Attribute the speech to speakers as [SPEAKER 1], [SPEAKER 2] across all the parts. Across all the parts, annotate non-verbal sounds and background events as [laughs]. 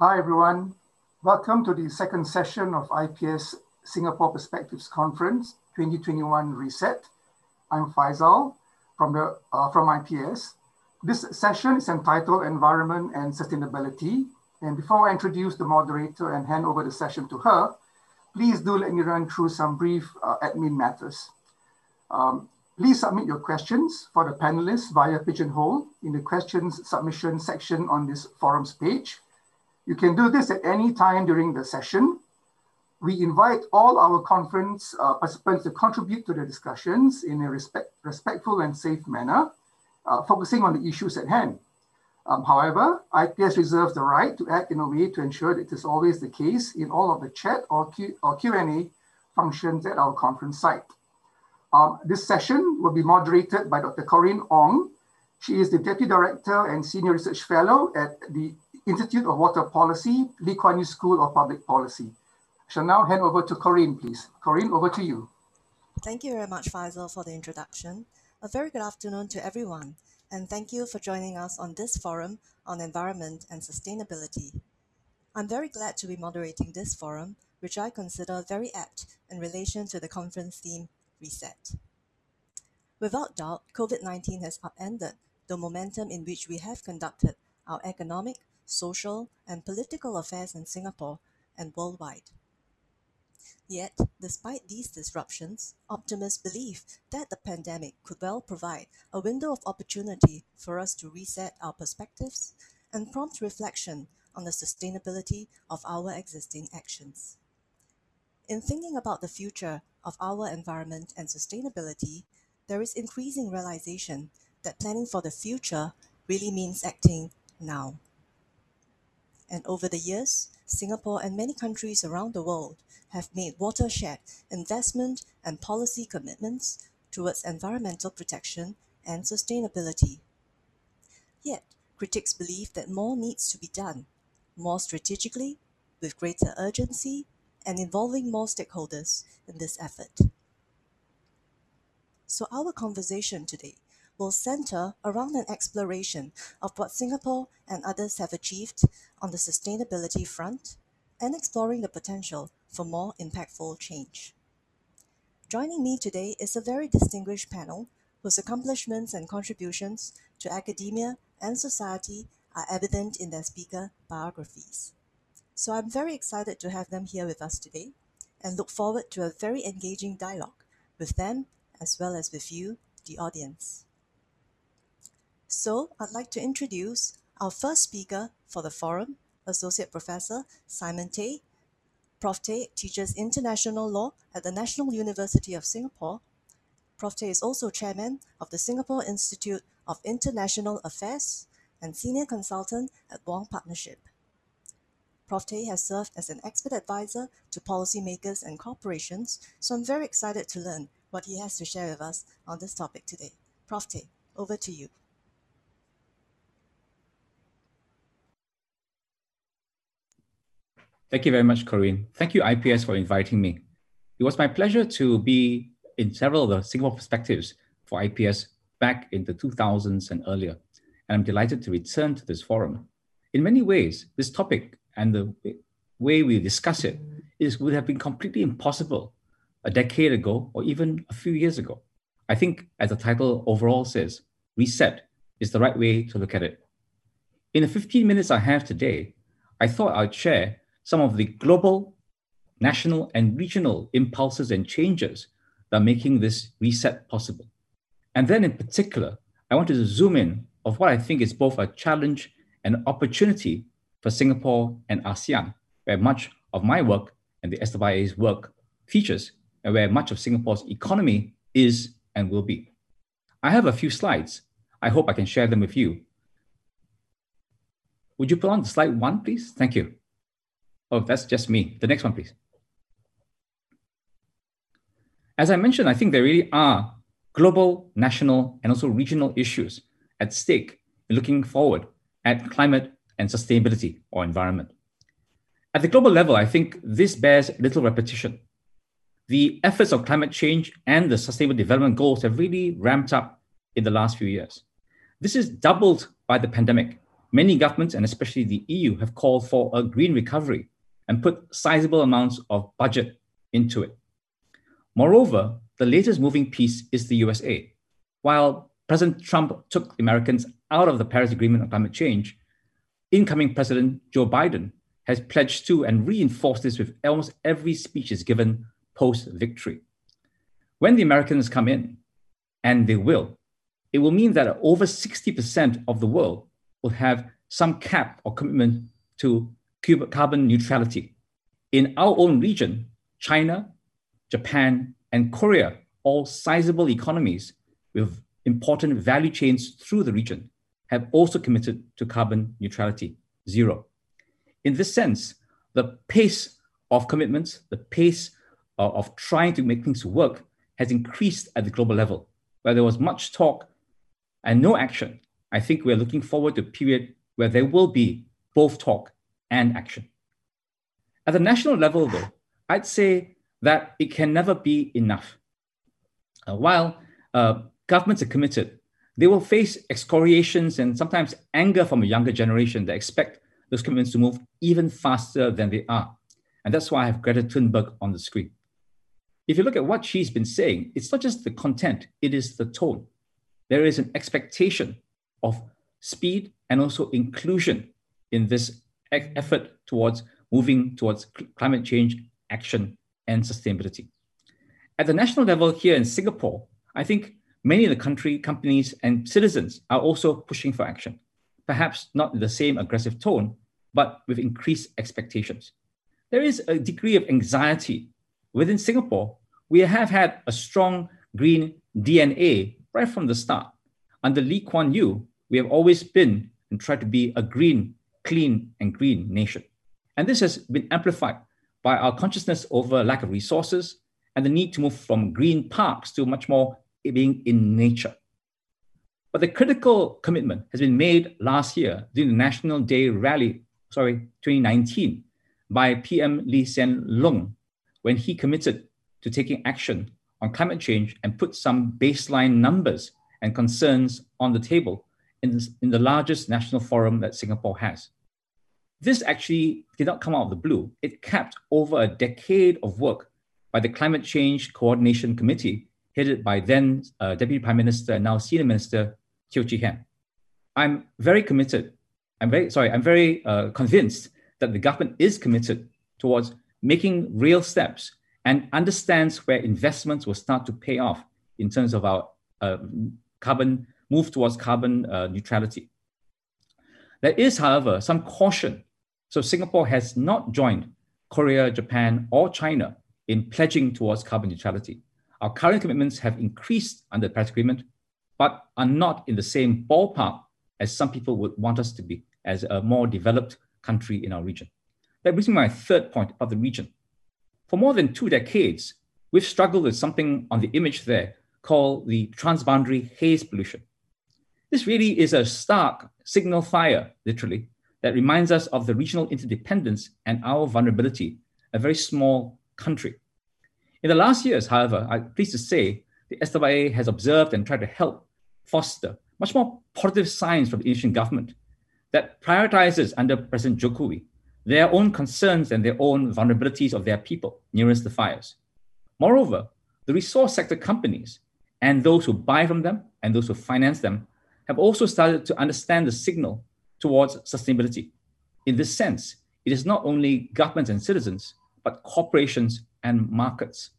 [SPEAKER 1] Hi, everyone. Welcome to the second session of IPS Singapore Perspectives Conference 2021 Reset. I'm Faisal from, the, uh, from IPS. This session is entitled Environment and Sustainability. And before I introduce the moderator and hand over the session to her, please do let me run through some brief uh, admin matters. Um, please submit your questions for the panelists via Pigeonhole in the questions submission section on this forums page. You can do this at any time during the session. We invite all our conference uh, participants to contribute to the discussions in a respect, respectful and safe manner, uh, focusing on the issues at hand. Um, however, IPS reserves the right to act in a way to ensure that it is always the case in all of the chat or, Q, or Q&A functions at our conference site. Um, this session will be moderated by Dr. Corinne Ong. She is the Deputy Director and Senior Research Fellow at the Institute of Water Policy, Lee Kuan Yew School of Public Policy. I shall now hand over to Corinne, please. Corinne, over to you.
[SPEAKER 2] Thank you very much, Faisal, for the introduction. A very good afternoon to everyone, and thank you for joining us on this forum on environment and sustainability. I'm very glad to be moderating this forum, which I consider very apt in relation to the conference theme reset. Without doubt, COVID 19 has upended the momentum in which we have conducted our economic, social, and political affairs in Singapore and worldwide. Yet, despite these disruptions, optimists believe that the pandemic could well provide a window of opportunity for us to reset our perspectives and prompt reflection on the sustainability of our existing actions. In thinking about the future of our environment and sustainability, there is increasing realization that planning for the future really means acting now. And over the years, Singapore and many countries around the world have made watershed investment and policy commitments towards environmental protection and sustainability. Yet, critics believe that more needs to be done, more strategically, with greater urgency and involving more stakeholders in this effort. So, our conversation today will center around an exploration of what Singapore and others have achieved on the sustainability front and exploring the potential for more impactful change. Joining me today is a very distinguished panel whose accomplishments and contributions to academia and society are evident in their speaker biographies. So I'm very excited to have them here with us today and look forward to a very engaging dialogue with them as well as with you, the audience. So I'd like to introduce our first speaker for the forum, Associate Professor Simon Tay. Prof. Tay teaches international law at the National University of Singapore. Prof. Tay is also chairman of the Singapore Institute of International Affairs and senior consultant at Wong Partnership. Prof. Tay has served as an expert advisor to policymakers and corporations, so I'm very excited to learn what he has to share with us on this topic today. Prof. Tay, over to you.
[SPEAKER 3] Thank you very much, Corinne. Thank you, IPS, for inviting me. It was my pleasure to be in several of the Singapore perspectives for IPS back in the 2000s and earlier, and I'm delighted to return to this forum. In many ways, this topic and the way we discuss it is would have been completely impossible a decade ago or even a few years ago. I think, as the title overall says, reset is the right way to look at it. In the 15 minutes I have today, I thought I'd share some of the global, national, and regional impulses and changes that are making this reset possible. And then, in particular, I wanted to zoom in of what I think is both a challenge and opportunity for Singapore and ASEAN, where much of my work and the SIIA's work features, and where much of Singapore's economy is and will be. I have a few slides. I hope I can share them with you. Would you put on slide one, please? Thank you. Oh, that's just me. The next one, please. As I mentioned, I think there really are global, national, and also regional issues at stake in looking forward at climate and sustainability or environment. At the global level, I think this bears little repetition. The efforts of climate change and the sustainable development goals have really ramped up in the last few years. This is doubled by the pandemic, many governments, and especially the EU, have called for a green recovery and put sizable amounts of budget into it. Moreover, the latest moving piece is the USA. While President Trump took Americans out of the Paris Agreement on climate change, incoming President Joe Biden has pledged to and reinforced this with almost every speech is given post victory. When the Americans come in, and they will, it will mean that over 60% of the world will have some cap or commitment to carbon neutrality. In our own region, China, Japan, and Korea, all sizable economies with important value chains through the region, have also committed to carbon neutrality, zero. In this sense, the pace of commitments, the pace of, of trying to make things work has increased at the global level, where there was much talk and no action. I think we're looking forward to a period where there will be both talk and action. At the national level, though, I'd say that it can never be enough. Uh, while uh, governments are committed, they will face excoriations and sometimes anger from a younger generation that expect those commitments to move even faster than they are. And that's why I have Greta Thunberg on the screen. If you look at what she's been saying, it's not just the content, it is the tone. There is an expectation of speed and also inclusion in this effort towards moving towards climate change action and sustainability. At the national level here in Singapore, I think many of the country companies and citizens are also pushing for action, perhaps not in the same aggressive tone, but with increased expectations. There is a degree of anxiety within Singapore. We have had a strong green DNA right from the start. Under Lee Kuan Yew, we have always been and tried to be a green, clean, and green nation. And this has been amplified by our consciousness over lack of resources and the need to move from green parks to much more being in nature. But the critical commitment has been made last year during the National Day rally, sorry, 2019, by PM Lee Hsien Loong, when he committed to taking action on climate change and put some baseline numbers and concerns on the table in, in the largest national forum that Singapore has. This actually did not come out of the blue. It capped over a decade of work by the Climate Change Coordination Committee, headed by then uh, Deputy Prime Minister and now Senior Minister Teo Chee Hean. I'm very committed. I'm very sorry. I'm very uh, convinced that the government is committed towards making real steps and understands where investments will start to pay off in terms of our uh, carbon move towards carbon uh, neutrality. There is, however, some caution. So Singapore has not joined Korea, Japan, or China in pledging towards carbon neutrality. Our current commitments have increased under the Paris Agreement, but are not in the same ballpark as some people would want us to be as a more developed country in our region. That brings me to my third point about the region. For more than two decades, we've struggled with something on the image there called the transboundary haze pollution. This really is a stark signal fire, literally, that reminds us of the regional interdependence and our vulnerability, a very small country. In the last years, however, I'm pleased to say the SIIA has observed and tried to help foster much more positive signs from the Indonesian government that prioritizes under President Jokowi their own concerns and their own vulnerabilities of their people nearest the fires. Moreover, the resource sector companies and those who buy from them and those who finance them have also started to understand the signal towards sustainability. In this sense, it is not only governments and citizens, but corporations and markets.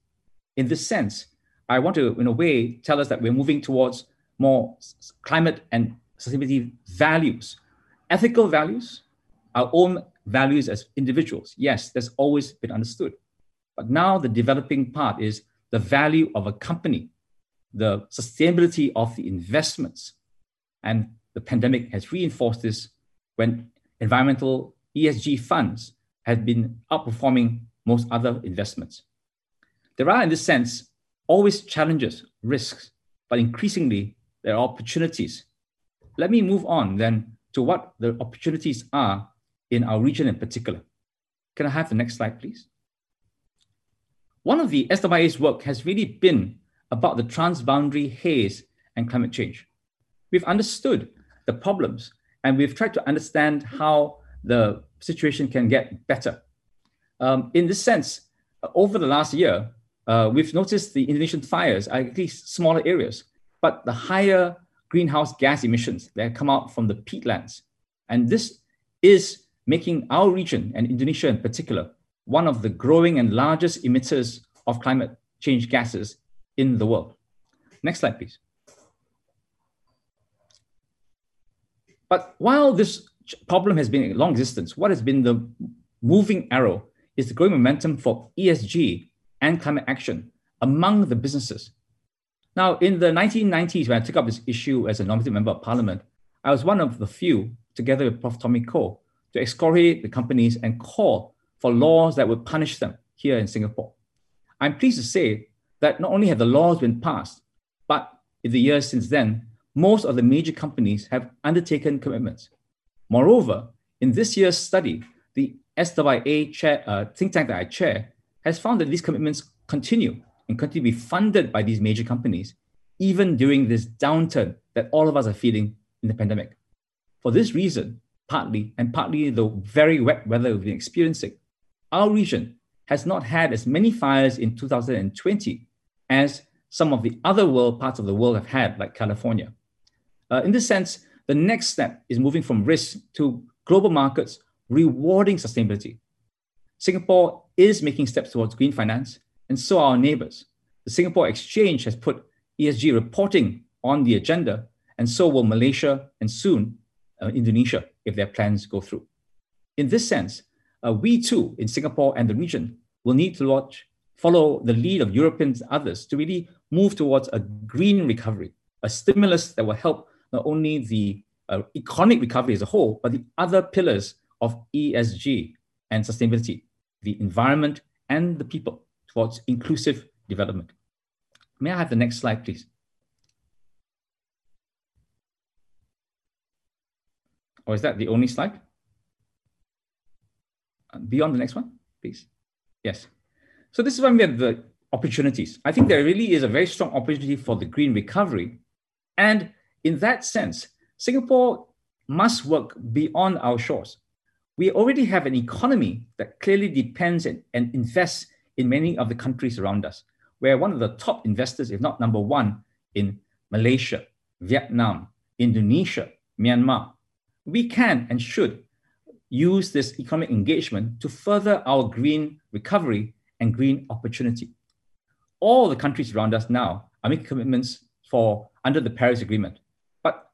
[SPEAKER 3] In this sense, I want to, in a way, tell us that we're moving towards more climate and sustainability values, ethical values, our own values as individuals. Yes, that's always been understood. But now the developing part is the value of a company, the sustainability of the investments. And the pandemic has reinforced this when environmental ESG funds have been outperforming most other investments. There are, in this sense, always challenges, risks, but increasingly there are opportunities. Let me move on then to what the opportunities are in our region in particular. Can I have the next slide, please? One of the SIIA's work has really been about the transboundary haze and climate change. We've understood the problems and we've tried to understand how the situation can get better. Um, in this sense, over the last year, uh, we've noticed the Indonesian fires are at least smaller areas, but the higher greenhouse gas emissions that come out from the peatlands. And this is making our region, and Indonesia in particular, one of the growing and largest emitters of climate change gases in the world. Next slide, please. But while this problem has been in long existence, what has been the moving arrow is the growing momentum for ESG and climate action among the businesses. Now, in the 1990s, when I took up this issue as a nominated member of parliament, I was one of the few, together with Prof. Tommy Koh, to excoriate the companies and call for laws that would punish them here in Singapore. I'm pleased to say that not only have the laws been passed, but in the years since then, most of the major companies have undertaken commitments. Moreover, in this year's study, the SIIA chair, uh, think tank that I chair has found that these commitments continue and continue to be funded by these major companies, even during this downturn that all of us are feeling in the pandemic. For this reason, partly, and partly the very wet weather we've been experiencing, our region has not had as many fires in 2020 as some of the other world parts of the world have had, like California. Uh, in this sense, the next step is moving from risk to global markets rewarding sustainability. Singapore is making steps towards green finance, and so are our neighbors. The Singapore Exchange has put ESG reporting on the agenda, and so will Malaysia and soon uh, Indonesia if their plans go through. In this sense, uh, we too in Singapore and the region will need to follow the lead of Europeans and others to really move towards a green recovery, a stimulus that will help not only the uh, economic recovery as a whole, but the other pillars of ESG and sustainability, the environment and the people towards inclusive development. May I have the next slide, please? Or is that the only slide? Uh, beyond the next one, please. Yes. So this is when we have the opportunities. I think there really is a very strong opportunity for the green recovery. And in that sense, Singapore must work beyond our shores. We already have an economy that clearly depends and, and invests in many of the countries around us. We're one of the top investors, if not number one, in Malaysia, Vietnam, Indonesia, Myanmar. We can and should use this economic engagement to further our green recovery and green opportunity. All the countries around us now are making commitments for under the Paris Agreement,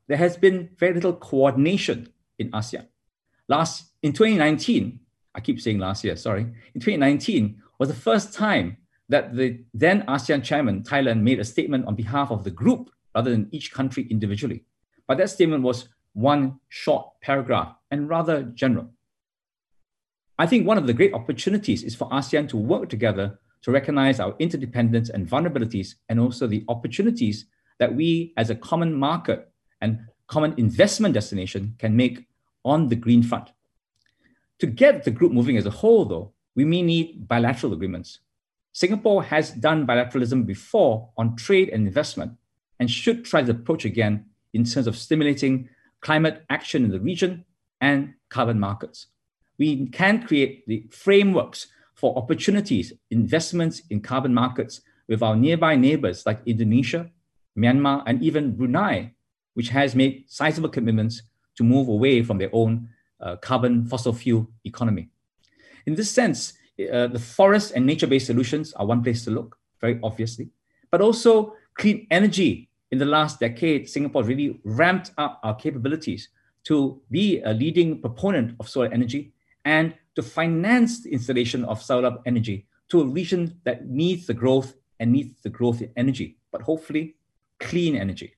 [SPEAKER 3] there has been very little coordination in ASEAN. Last in 2019, I keep saying last year, sorry, in 2019 was the first time that the then ASEAN chairman, Thailand, made a statement on behalf of the group rather than each country individually. But that statement was one short paragraph and rather general. I think one of the great opportunities is for ASEAN to work together to recognize our interdependence and vulnerabilities, and also the opportunities that we as a common market and common investment destination can make on the green front. To get the group moving as a whole, though, we may need bilateral agreements. Singapore has done bilateralism before on trade and investment and should try the approach again in terms of stimulating climate action in the region and carbon markets. We can create the frameworks for opportunities, investments in carbon markets with our nearby neighbors like Indonesia, Myanmar, and even Brunei, which has made sizable commitments to move away from their own uh, carbon fossil fuel economy. In this sense, uh, the forest and nature-based solutions are one place to look, very obviously, but also clean energy. In the last decade, Singapore really ramped up our capabilities to be a leading proponent of solar energy and to finance the installation of solar energy to a region that needs the growth and needs the growth in energy, but hopefully clean energy.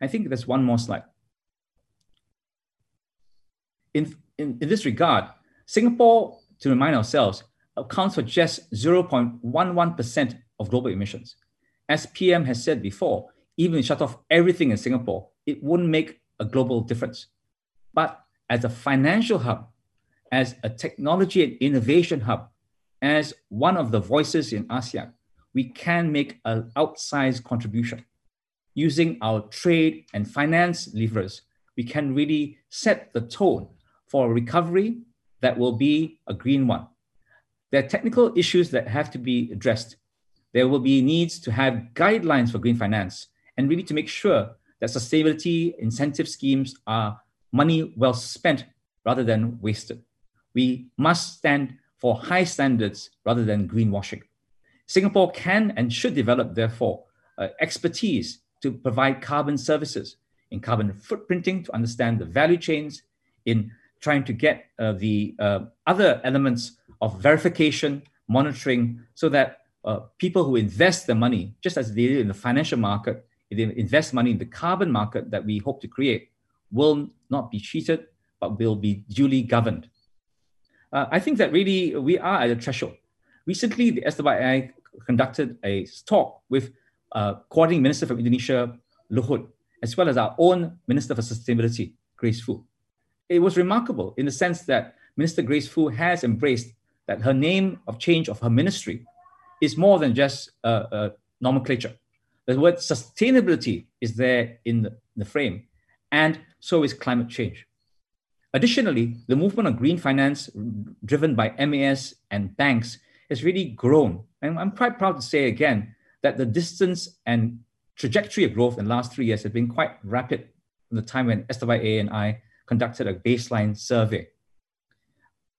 [SPEAKER 3] I think there's one more slide. In, in, in this regard, Singapore, to remind ourselves, accounts for just 0.11% of global emissions. As PM has said before, even if shut off everything in Singapore, it wouldn't make a global difference. But as a financial hub, as a technology and innovation hub, as one of the voices in ASEAN, we can make an outsized contribution using our trade and finance levers we can really set the tone for a recovery that will be a green one. There are technical issues that have to be addressed. There will be needs to have guidelines for green finance and really to make sure that sustainability incentive schemes are money well spent rather than wasted. We must stand for high standards rather than greenwashing. Singapore can and should develop, therefore, uh, expertise to provide carbon services in carbon footprinting to understand the value chains, in trying to get uh, the uh, other elements of verification, monitoring, so that uh, people who invest their money, just as they did in the financial market, if they invest money in the carbon market that we hope to create, will not be cheated, but will be duly governed. Uh, I think that really we are at a threshold. Recently, the SIIA conducted a talk with uh, Coordinating Minister from Indonesia, Luhut, as well as our own Minister for Sustainability, Grace Fu. It was remarkable in the sense that Minister Grace Fu has embraced that her name of change of her ministry is more than just a, a nomenclature. The word sustainability is there in the, the frame, and so is climate change. Additionally, the movement of green finance driven by MAS and banks has really grown. And I'm quite proud to say again that the distance and trajectory of growth in the last three years has been quite rapid from the time when SIIA and I conducted a baseline survey.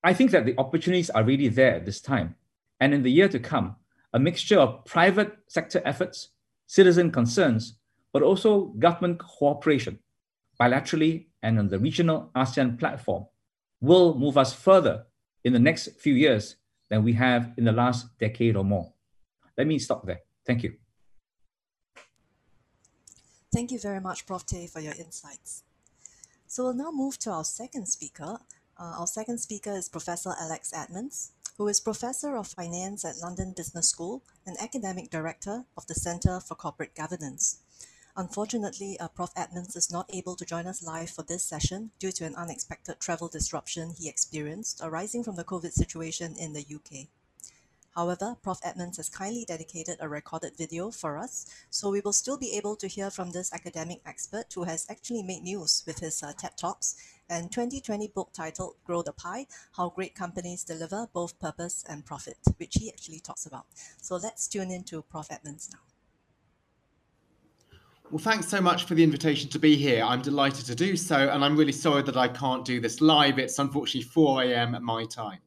[SPEAKER 3] I think that the opportunities are really there at this time. And in the year to come, a mixture of private sector efforts, citizen concerns, but also government cooperation, bilaterally and on the regional ASEAN platform, will move us further in the next few years than we have in the last decade or more. Let me stop there. Thank you.
[SPEAKER 2] Thank you very much, Prof. Tay, for your insights. So we'll now move to our second speaker. Uh, our second speaker is Professor Alex Edmans, who is Professor of Finance at London Business School and Academic Director of the Centre for Corporate Governance. Unfortunately, uh, Prof. Edmans is not able to join us live for this session due to an unexpected travel disruption he experienced arising from the COVID situation in the UK. However, Prof. Edmans has kindly dedicated a recorded video for us, so we will still be able to hear from this academic expert who has actually made news with his uh, TED Talks and 2020 book titled Grow the Pie How Great Companies Deliver Both Purpose and Profit, which he actually talks about. So let's tune in to Prof. Edmans now.
[SPEAKER 4] Well, thanks so much for the invitation to be here. I'm delighted to do so, and I'm really sorry that I can't do this live. It's unfortunately 4 a.m. at my time.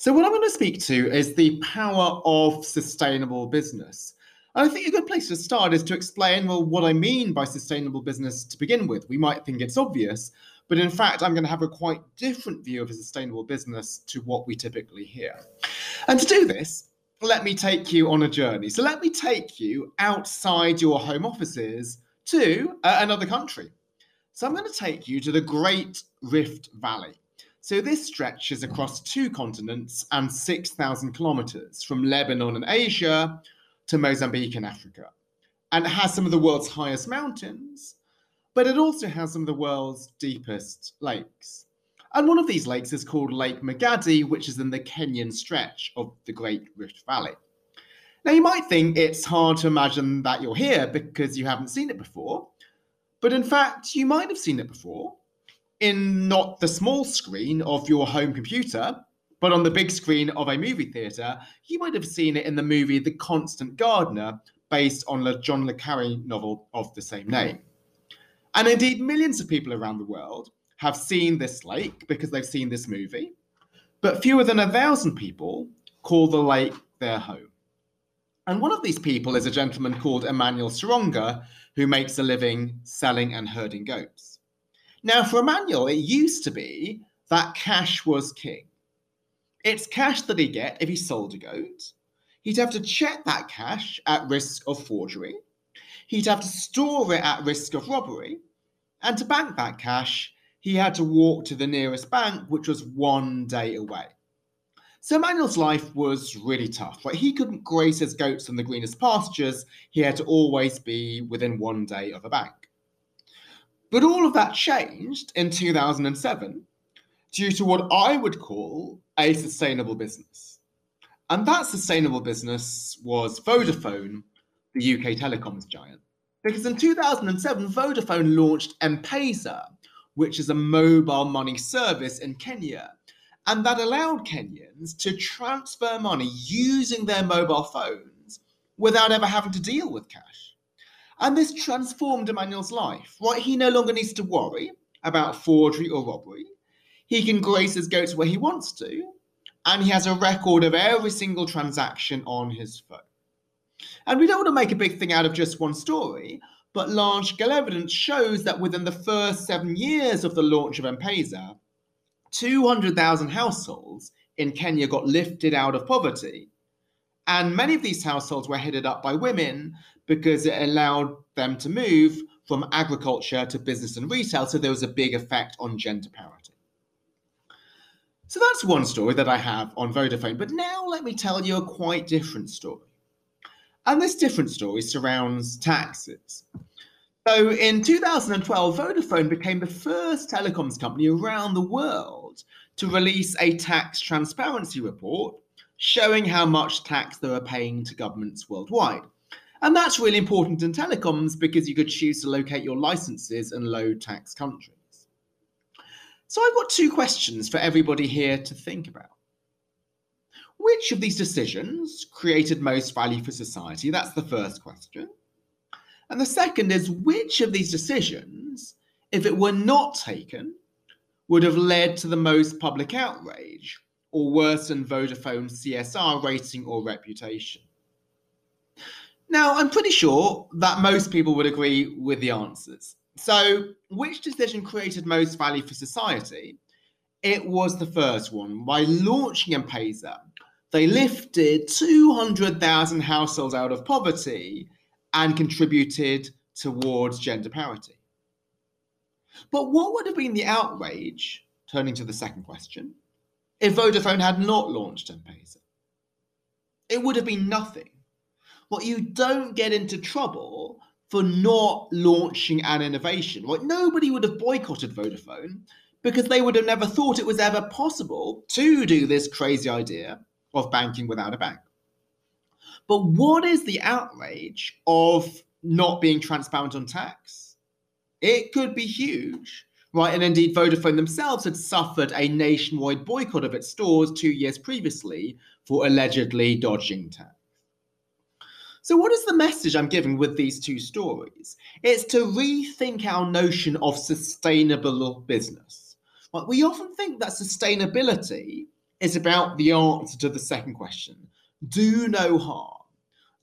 [SPEAKER 4] So, what I'm going to speak to is the power of sustainable business. And I think a good place to start is to explain, well, what I mean by sustainable business to begin with. We might think it's obvious, but in fact, I'm going to have a quite different view of a sustainable business to what we typically hear. And to do this, let me take you on a journey. So, let me take you outside your home offices to uh, another country. So, I'm going to take you to the Great Rift Valley. So this stretches across two continents and 6,000 kilometers from Lebanon and Asia to Mozambique in Africa. And it has some of the world's highest mountains, but it also has some of the world's deepest lakes. And one of these lakes is called Lake Magadi, which is in the Kenyan stretch of the Great Rift Valley. Now, you might think it's hard to imagine that you're here because you haven't seen it before, but in fact, you might have seen it before in not the small screen of your home computer, but on the big screen of a movie theatre, you might have seen it in the movie The Constant Gardener, based on the John Le Carre novel of the same name. And indeed, millions of people around the world have seen this lake because they've seen this movie, but fewer than a thousand people call the lake their home. And one of these people is a gentleman called Emmanuel Seronga, who makes a living selling and herding goats. Now, for Emmanuel, it used to be that cash was king. It's cash that he'd get if he sold a goat. He'd have to check that cash at risk of forgery. He'd have to store it at risk of robbery. And to bank that cash, he had to walk to the nearest bank, which was one day away. So Emmanuel's life was really tough. Like he couldn't graze his goats on the greenest pastures. He had to always be within one day of a bank. But all of that changed in 2007 due to what I would call a sustainable business. And that sustainable business was Vodafone, the UK telecoms giant. Because in 2007, Vodafone launched M Pesa, which is a mobile money service in Kenya. And that allowed Kenyans to transfer money using their mobile phones without ever having to deal with cash. And this transformed Emmanuel's life, right? He no longer needs to worry about forgery or robbery. He can grace his goats where he wants to, and he has a record of every single transaction on his phone. And we don't want to make a big thing out of just one story, but large scale evidence shows that within the first seven years of the launch of M Pesa, 200,000 households in Kenya got lifted out of poverty. And many of these households were headed up by women because it allowed them to move from agriculture to business and retail. So there was a big effect on gender parity. So that's one story that I have on Vodafone. But now let me tell you a quite different story. And this different story surrounds taxes. So in 2012, Vodafone became the first telecoms company around the world to release a tax transparency report showing how much tax they were paying to governments worldwide. And that's really important in telecoms because you could choose to locate your licenses in low tax countries. So I've got two questions for everybody here to think about. Which of these decisions created most value for society? That's the first question. And the second is which of these decisions, if it were not taken, would have led to the most public outrage or worsened Vodafone's CSR rating or reputation? Now, I'm pretty sure that most people would agree with the answers. So, which decision created most value for society? It was the first one. By launching M-Pesa, they lifted 200,000 households out of poverty and contributed towards gender parity. But what would have been the outrage, turning to the second question, if Vodafone had not launched M-Pesa? It would have been nothing. Well, you don't get into trouble for not launching an innovation. Like nobody would have boycotted Vodafone because they would have never thought it was ever possible to do this crazy idea of banking without a bank. But what is the outrage of not being transparent on tax? It could be huge, right? And indeed, Vodafone themselves had suffered a nationwide boycott of its stores two years previously for allegedly dodging tax. So, what is the message I'm giving with these two stories? It's to rethink our notion of sustainable business. Like we often think that sustainability is about the answer to the second question do no harm.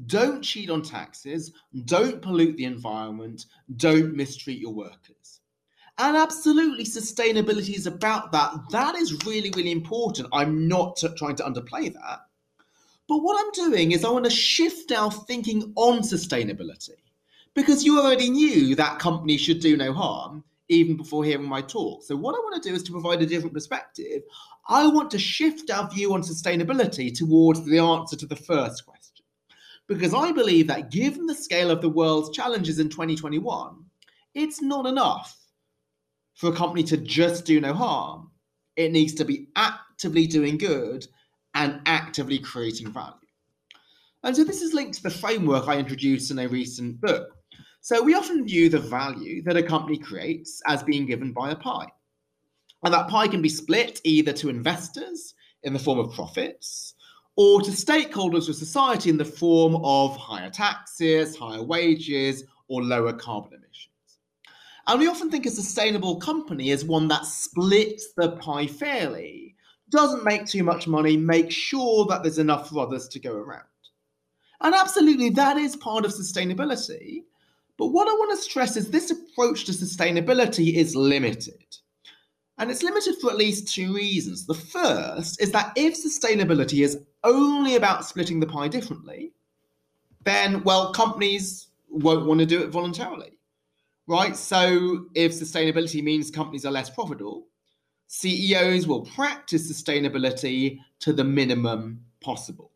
[SPEAKER 4] Don't cheat on taxes, don't pollute the environment, don't mistreat your workers. And absolutely, sustainability is about that. That is really, really important. I'm not t- trying to underplay that. But what I'm doing is I want to shift our thinking on sustainability because you already knew that companies should do no harm even before hearing my talk. So, what I want to do is to provide a different perspective. I want to shift our view on sustainability towards the answer to the first question. Because I believe that given the scale of the world's challenges in 2021, it's not enough for a company to just do no harm. It needs to be actively doing good and actively creating value. And so this is linked to the framework I introduced in a recent book. So we often view the value that a company creates as being given by a pie. And that pie can be split either to investors in the form of profits or to stakeholders of society in the form of higher taxes, higher wages, or lower carbon emissions. And we often think a sustainable company is one that splits the pie fairly doesn't make too much money, makes sure that there's enough for others to go around. And absolutely, that is part of sustainability. But what I want to stress is this approach to sustainability is limited. And it's limited for at least two reasons. The first is that if sustainability is only about splitting the pie differently, then, well, companies won't want to do it voluntarily, right? So if sustainability means companies are less profitable, CEOs will practice sustainability to the minimum possible.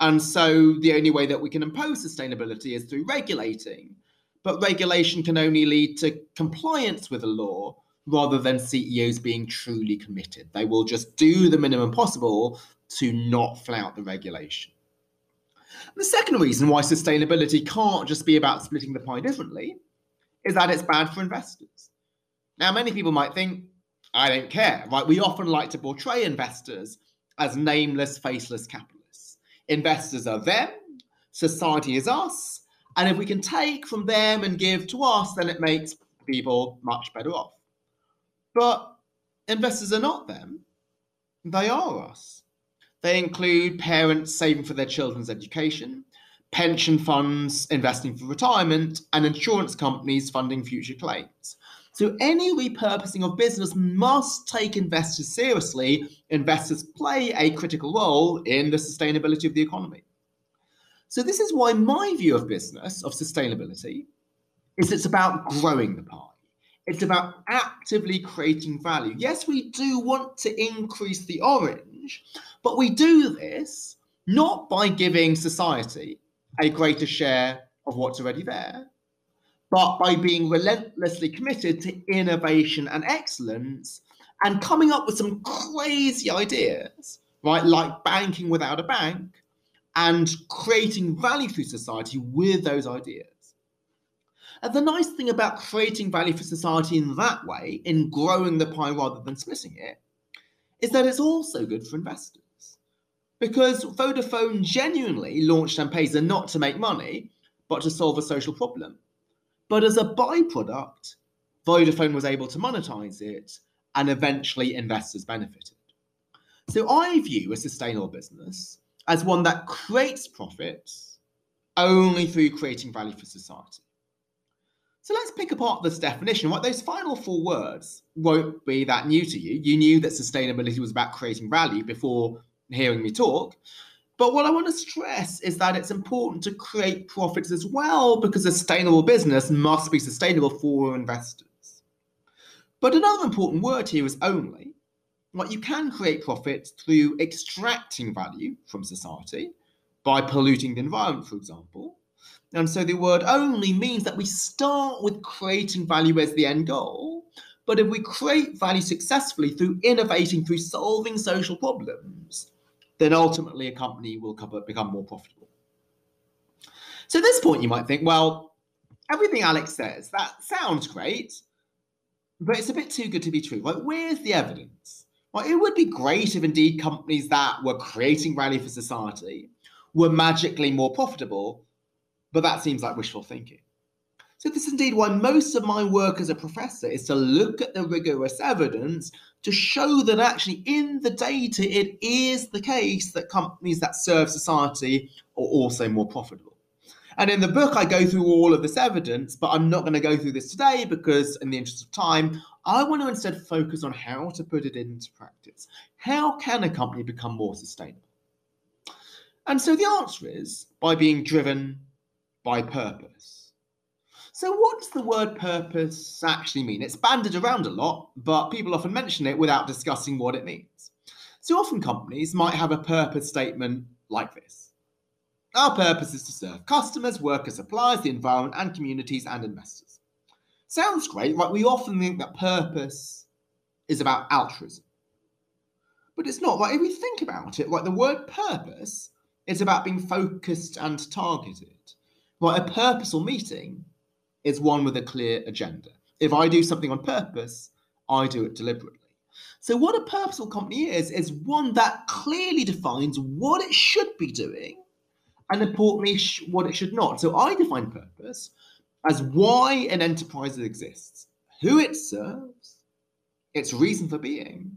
[SPEAKER 4] And so the only way that we can impose sustainability is through regulating. But regulation can only lead to compliance with the law rather than CEOs being truly committed. They will just do the minimum possible to not flout the regulation. The second reason why sustainability can't just be about splitting the pie differently is that it's bad for investors Now, many people might think, I don't care, right? We often like to portray investors as nameless, faceless capitalists. Investors are them, society is us, and if we can take from them and give to us, then it makes people much better off. But investors are not them, they are us. They include parents saving for their children's education, pension funds investing for retirement, and insurance companies funding future claims. So, any repurposing of business must take investors seriously. Investors play a critical role in the sustainability of the economy. So, this is why my view of business, of sustainability, is it's about growing the pie. It's about actively creating value. Yes, we do want to increase the orange, but we do this not by giving society a greater share of what's already there, but by being relentlessly committed to innovation and excellence and coming up with some crazy ideas, right? Like banking without a bank and creating value through society with those ideas. And the nice thing about creating value for society in that way, in growing the pie rather than splitting it, is that it's also good for investors. Because Vodafone genuinely launched M-Pesa not to make money, but to solve a social problem. But as a byproduct, Vodafone was able to monetize it and eventually investors benefited. So I view a sustainable business as one that creates profits only through creating value for society. So let's pick apart this definition. What those final four words won't be that new to you. You knew that sustainability was about creating value before hearing me talk. But what I want to stress is that it's important to create profits as well because a sustainable business must be sustainable for investors. But another important word here is only. What you can create profits through extracting value from society by polluting the environment, for example. And so the word only means that we start with creating value as the end goal. But if we create value successfully through innovating, through solving social problems, then ultimately a company will become more profitable. So at this point, you might think, well, everything Alex says, that sounds great, but it's a bit too good to be true. Like, where's the evidence? Well, it would be great if indeed companies that were creating value for society were magically more profitable, but that seems like wishful thinking. So this is indeed why most of my work as a professor is to look at the rigorous evidence to show that actually in the data it is the case that companies that serve society are also more profitable. And in the book, I go through all of this evidence, but I'm not going to go through this today because, in the interest of time, I want to instead focus on how to put it into practice. How can a company become more sustainable? And so the answer is by being driven by purpose. So, what does the word purpose actually mean? It's banded around a lot, but people often mention it without discussing what it means. So, often companies might have a purpose statement like this Our purpose is to serve customers, workers, suppliers, the environment, and communities and investors. Sounds great, right? We often think that purpose is about altruism. But it's not, right? If we think about it, right, the word purpose is about being focused and targeted. Right? A purposeful meeting is one with a clear agenda. If I do something on purpose, I do it deliberately. So, what a purposeful company is, is one that clearly defines what it should be doing and importantly, what it should not. So, I define purpose as why an enterprise exists, who it serves, its reason for being,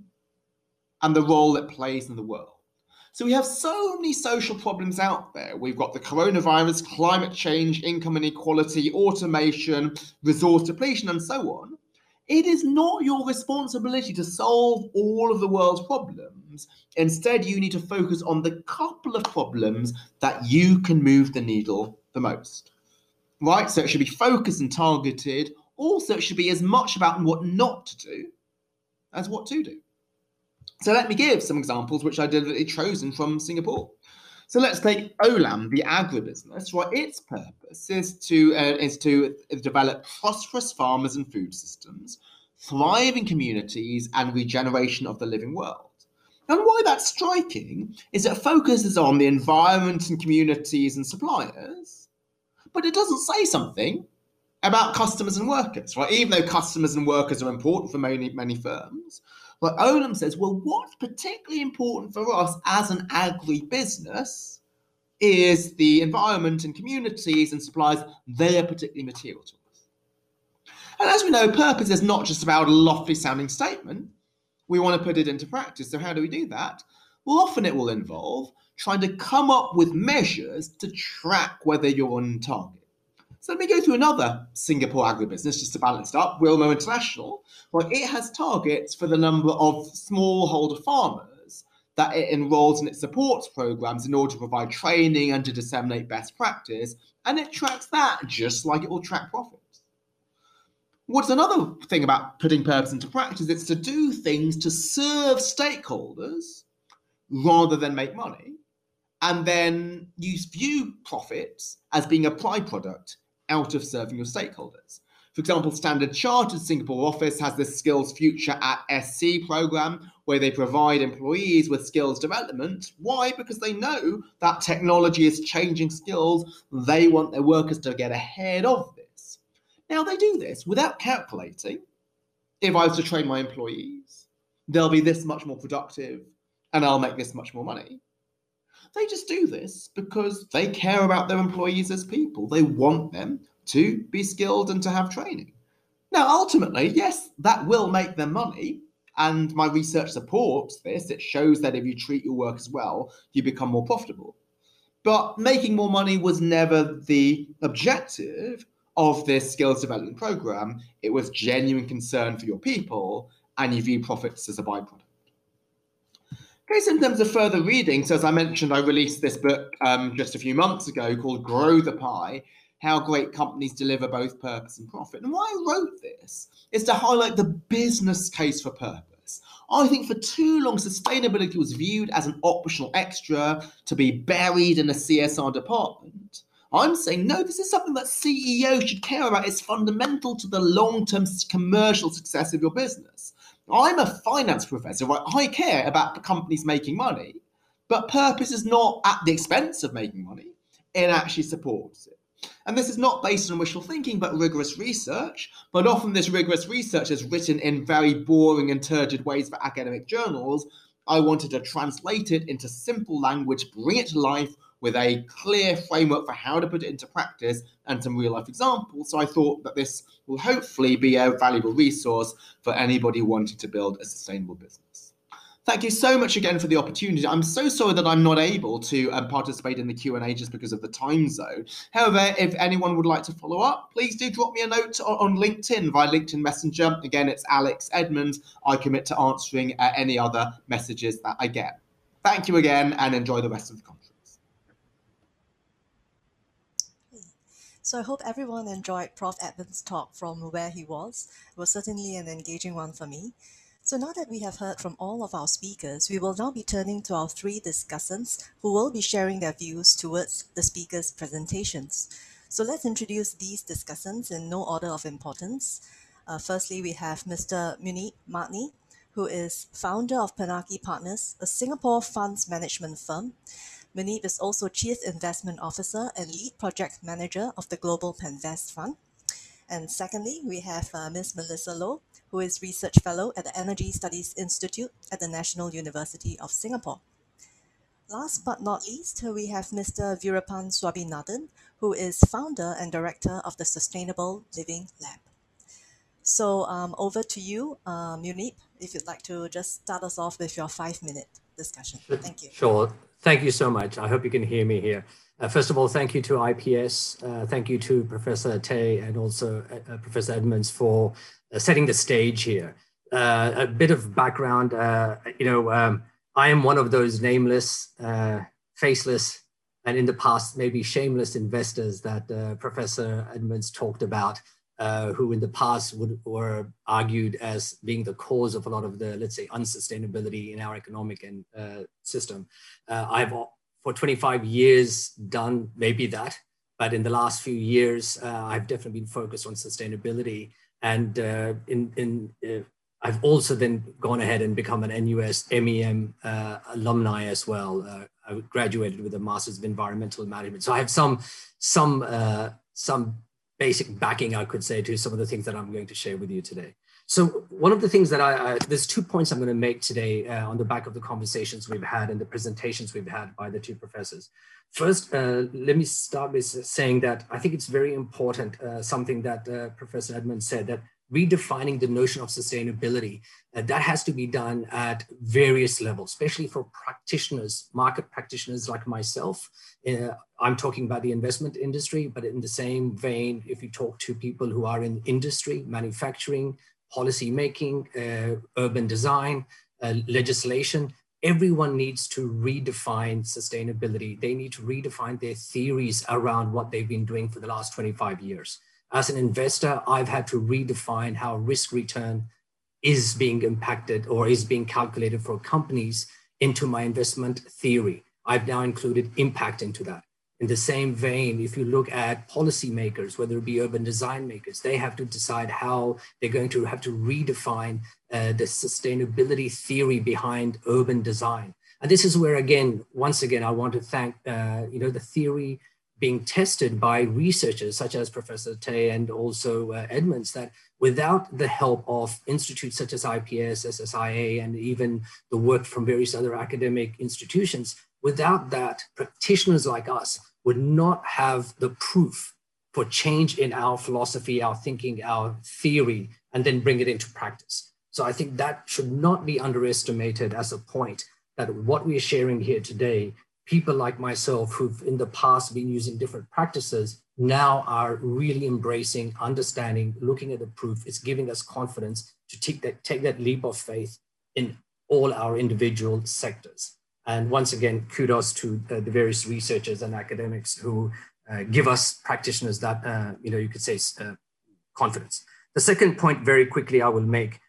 [SPEAKER 4] and the role it plays in the world. So we have so many social problems out there. We've got the coronavirus, climate change, income inequality, automation, resource depletion, and so on. It is not your responsibility to solve all of the world's problems. Instead, you need to focus on the couple of problems that you can move the needle the most. Right? So it should be focused and targeted. Also, it should be as much about what not to do as what to do. So let me give some examples which I deliberately chosen from Singapore. So let's take Olam, the agribusiness. Right, its purpose is to uh, is to develop prosperous farmers and food systems, thriving communities, and regeneration of the living world. And why that's striking is it focuses on the environment and communities and suppliers, but it doesn't say something about customers and workers, right? Even though customers and workers are important for many, many firms, but Olam says, well, what's particularly important for us as an agri business is the environment and communities and suppliers, they are particularly material to us. And as we know, purpose is not just about a lofty sounding statement. We want to put it into practice. So, how do we do that? Well, often it will involve trying to come up with measures to track whether you're on target. So let me go through another Singapore agribusiness just to balance it up, Wilmar International. Well, it has targets for the number of smallholder farmers that it enrolls in its supports programs in order to provide training and to disseminate best practice, and it tracks that just like it will track profits. What's another thing about putting purpose into practice? It's to do things to serve stakeholders rather than make money. And then you view profits as being a byproduct out of serving your stakeholders. For example, Standard Chartered Singapore office has the Skills Future at SC program where they provide employees with skills development. Why? Because they know that technology is changing skills. They want their workers to get ahead of this. Now, they do this without calculating if I was to train my employees, they'll be this much more productive and I'll make this much more money. They just do this because they care about their employees as people. They want them to be skilled and to have training. Now, ultimately, yes, that will make them money. And my research supports this. It shows that if you treat your workers well, you become more profitable. But making more money was never the objective of this skills development program. It was genuine concern for your people, and you view profits as a byproduct. Okay, so in terms of further reading, so as I mentioned, I released this book um, just a few months ago called Grow the Pie How Great Companies Deliver Both Purpose and Profit. And why I wrote this is to highlight the business case for purpose. I think for too long, sustainability was viewed as an optional extra to be buried in a CSR department. I'm saying, no, this is something that CEOs should care about. It's fundamental to the long term commercial success of your business. I'm a finance professor, right? I care about companies making money, but purpose is not at the expense of making money. It actually supports it. And this is not based on wishful thinking, but rigorous research. But often this rigorous research is written in very boring and turgid ways for academic journals. I wanted to translate it into simple language, bring it to life with a clear framework for how to put it into practice and some real life examples. So I thought that this will hopefully be a valuable resource for anybody wanting to build a sustainable business. Thank you so much again for the opportunity. I'm so sorry that I'm not able to um, participate in the Q&A just because of the time zone. However, if anyone would like to follow up, please do drop me a note on, on LinkedIn via LinkedIn Messenger. Again, it's Alex Edmans. I commit to answering uh, any other messages that I get. Thank you again and enjoy the rest of the conference.
[SPEAKER 2] So I hope everyone enjoyed Prof. Edmans' talk from where he was. It was certainly an engaging one for me. So now that we have heard from all of our speakers, we will now be turning to our three discussants who will be sharing their views towards the speakers' presentations. So let's introduce these discussants in no order of importance. Uh, firstly, we have Mr. Munib Madni, who is founder of Penaki Partners, a Singapore funds management firm. Munib is also Chief Investment Officer and Lead Project Manager of the Global Penvest Fund. And secondly, we have uh, Ms. Melissa Loh, who is Research Fellow at the Energy Studies Institute at the National University of Singapore. Last but not least, we have Mr. Veerappan Swaminathan, who is founder and director of the Sustainable Living Lab. So um, over to you, Munib, if you'd like to just start us off with your five-minute discussion. Thank you.
[SPEAKER 5] Sure. Thank you so much. I hope you can hear me here. Uh, first of all, thank you to IPS. Uh, thank you to Professor Tay and also uh, Professor Edmans for uh, setting the stage here. Uh, a bit of background, uh, you know, um, I am one of those nameless, faceless, and in the past, maybe shameless investors that Professor Edmans talked about uh, who in the past would, were argued as being the cause of a lot of the, let's say, unsustainability in our economic and uh, system. Uh, I've for 25 years done maybe that, but in the last few years, uh, I've definitely been focused on sustainability. And uh, in, in uh, I've also then gone ahead and become an NUS MEM alumni as well. I graduated with a Master's of Environmental Management. So I have some, some, some basic backing, I could say, to some of the things that I'm going to share with you today. So one of the things that I, there's two points I'm going to make today uh, on the back of the conversations we've had and the presentations we've had by the two professors. First, uh, let me start with saying that I think it's very important, uh, something that uh, Professor Edmans said, that redefining the notion of sustainability, uh, that has to be done at various levels, especially for practitioners, market practitioners like myself. I'm talking about the investment industry, but in the same vein, if you talk to people who are in industry, manufacturing, policy making, uh, urban design, uh, legislation. Everyone needs to redefine sustainability. They need to redefine their theories around what they've been doing for the last 25 years. As an investor, I've had to redefine how risk return is being impacted or is being calculated for companies into my investment theory. I've now included impact into that. In the same vein, if you look at policymakers, whether it be urban design makers, they have to decide how they're going to have to redefine uh, the sustainability theory behind urban design. And this is where, again, once again, I want to thank, uh, you know, the theory being tested by researchers such as Professor Tay and also uh, Edmans, that without the help of institutes such as IPS, SIIA, and even the work from various other academic institutions, without that, practitioners like us would not have the proof for change in our philosophy, our thinking, our theory, and then bring it into practice. So I think that should not be underestimated as a point that what we're sharing here today, people like myself who've in the past been using different practices now are really embracing, understanding, looking at the proof. It's giving us confidence to take that, take that leap of faith in all our individual sectors. And once again, kudos to uh, the various researchers and academics who uh, give us practitioners that, uh, you know, you could say uh, confidence. The second point very quickly I will make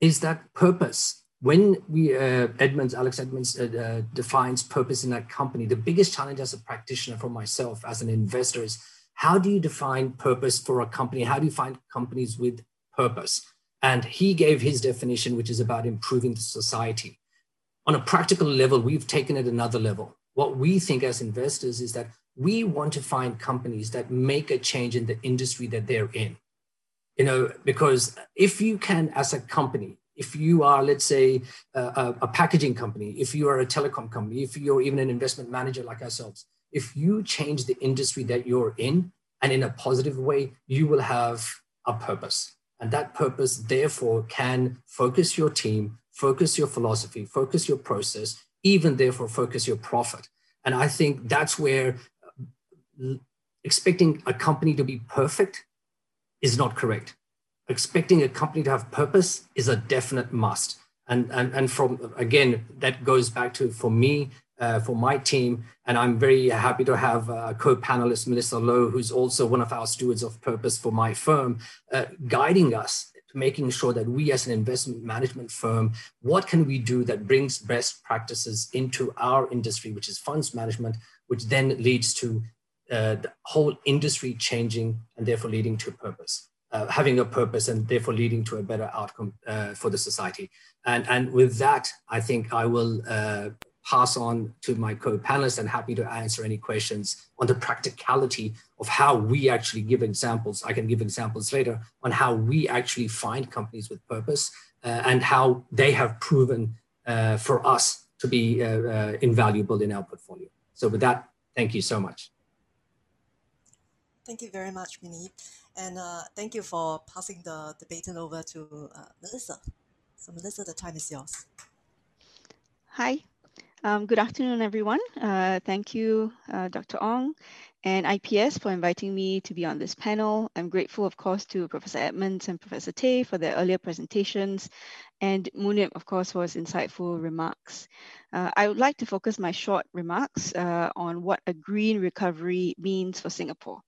[SPEAKER 5] is that purpose. When we, uh, Edmans, Alex Edmans uh, defines purpose in a company, the biggest challenge as a practitioner for myself as an investor is how do you define purpose for a company? How do you find companies with purpose? And he gave his definition, which is about improving the society on a practical level, we've taken it another level. What we think as investors is that we want to find companies that make a change in the industry that they're in. You know, because if you can, as a company, if you are, let's say, a, a packaging company, if you are a telecom company, if you're even an investment manager like ourselves, if you change the industry that you're in and in a positive way, you will have a purpose. And that purpose, therefore, can focus your team, focus your philosophy, focus your process, even therefore focus your profit. And I think that's where uh, expecting a company to be perfect is not correct. Expecting a company to have purpose is a definite must. And, and, and from, again, that goes back to, for me, uh, for my team. And I'm very happy to have a co-panelist, Melissa Loh, who's also one of our stewards of purpose for my firm, uh, guiding us to making sure that we as an investment management firm, what can we do that brings best practices into our industry, which is funds management, which then leads to uh, the whole industry changing and therefore leading to purpose. Uh, having a purpose and therefore leading to a better outcome uh, for the society. And, and with that, I think I will uh, pass on to my co-panelists and happy to answer any questions on the practicality of how we actually give examples. I can give examples later on how we actually find companies with purpose uh, and how they have proven uh, for us to be uh, invaluable in our portfolio. So with that, thank you so much.
[SPEAKER 2] Thank you very much, Vineet. And uh, thank you for passing the, the baton over to uh, Melissa. So Melissa, the time is yours.
[SPEAKER 6] Hi, um, good afternoon, everyone. Uh, thank you, uh, Dr. Ong and IPS for inviting me to be on this panel. I'm grateful, of course, to Professor Edmans and Professor Tay for their earlier presentations, and Munib, of course, for his insightful remarks. Uh, I would like to focus my short remarks uh, on what a green recovery means for Singapore.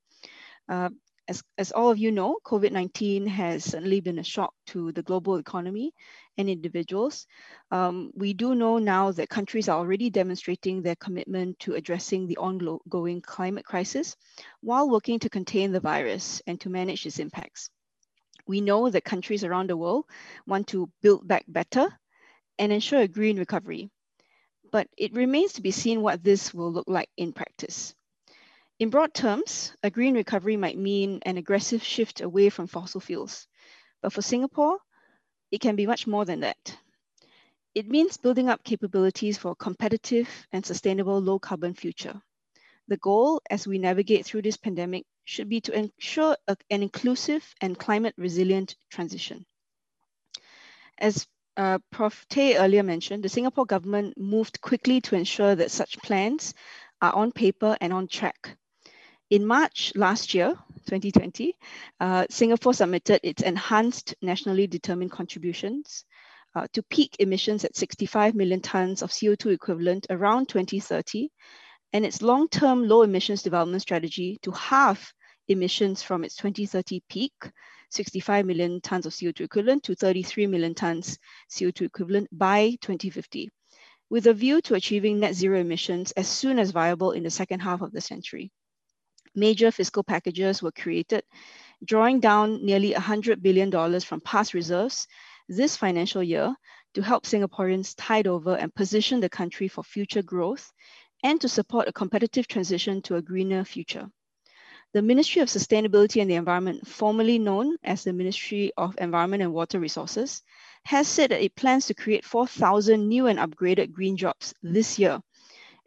[SPEAKER 6] Uh, as, as all of you know, COVID-19 has certainly been a shock to the global economy and individuals. Um, we do know now that countries are already demonstrating their commitment to addressing the ongoing climate crisis while working to contain the virus and to manage its impacts. We know that countries around the world want to build back better and ensure a green recovery. But it remains to be seen what this will look like in practice. In broad terms, a green recovery might mean an aggressive shift away from fossil fuels. But for Singapore, it can be much more than that. It means building up capabilities for a competitive and sustainable low carbon future. The goal as we navigate through this pandemic should be to ensure a, an inclusive and climate resilient transition. As uh, Prof. Tay earlier mentioned, the Singapore government moved quickly to ensure that such plans are on paper and on track. In March last year, 2020, uh, Singapore submitted its enhanced nationally determined contributions uh, to peak emissions at 65 million tons of CO2 equivalent around 2030, and its long-term low emissions development strategy to halve emissions from its 2030 peak, 65 million tons of CO2 equivalent to 33 million tons CO2 equivalent by 2050, with a view to achieving net zero emissions as soon as viable in the second half of the century. Major fiscal packages were created, drawing down nearly $100 billion from past reserves this financial year to help Singaporeans tide over and position the country for future growth and to support a competitive transition to a greener future. The Ministry of Sustainability and the Environment, formerly known as the Ministry of Environment and Water Resources, has said that it plans to create 4,000 new and upgraded green jobs this year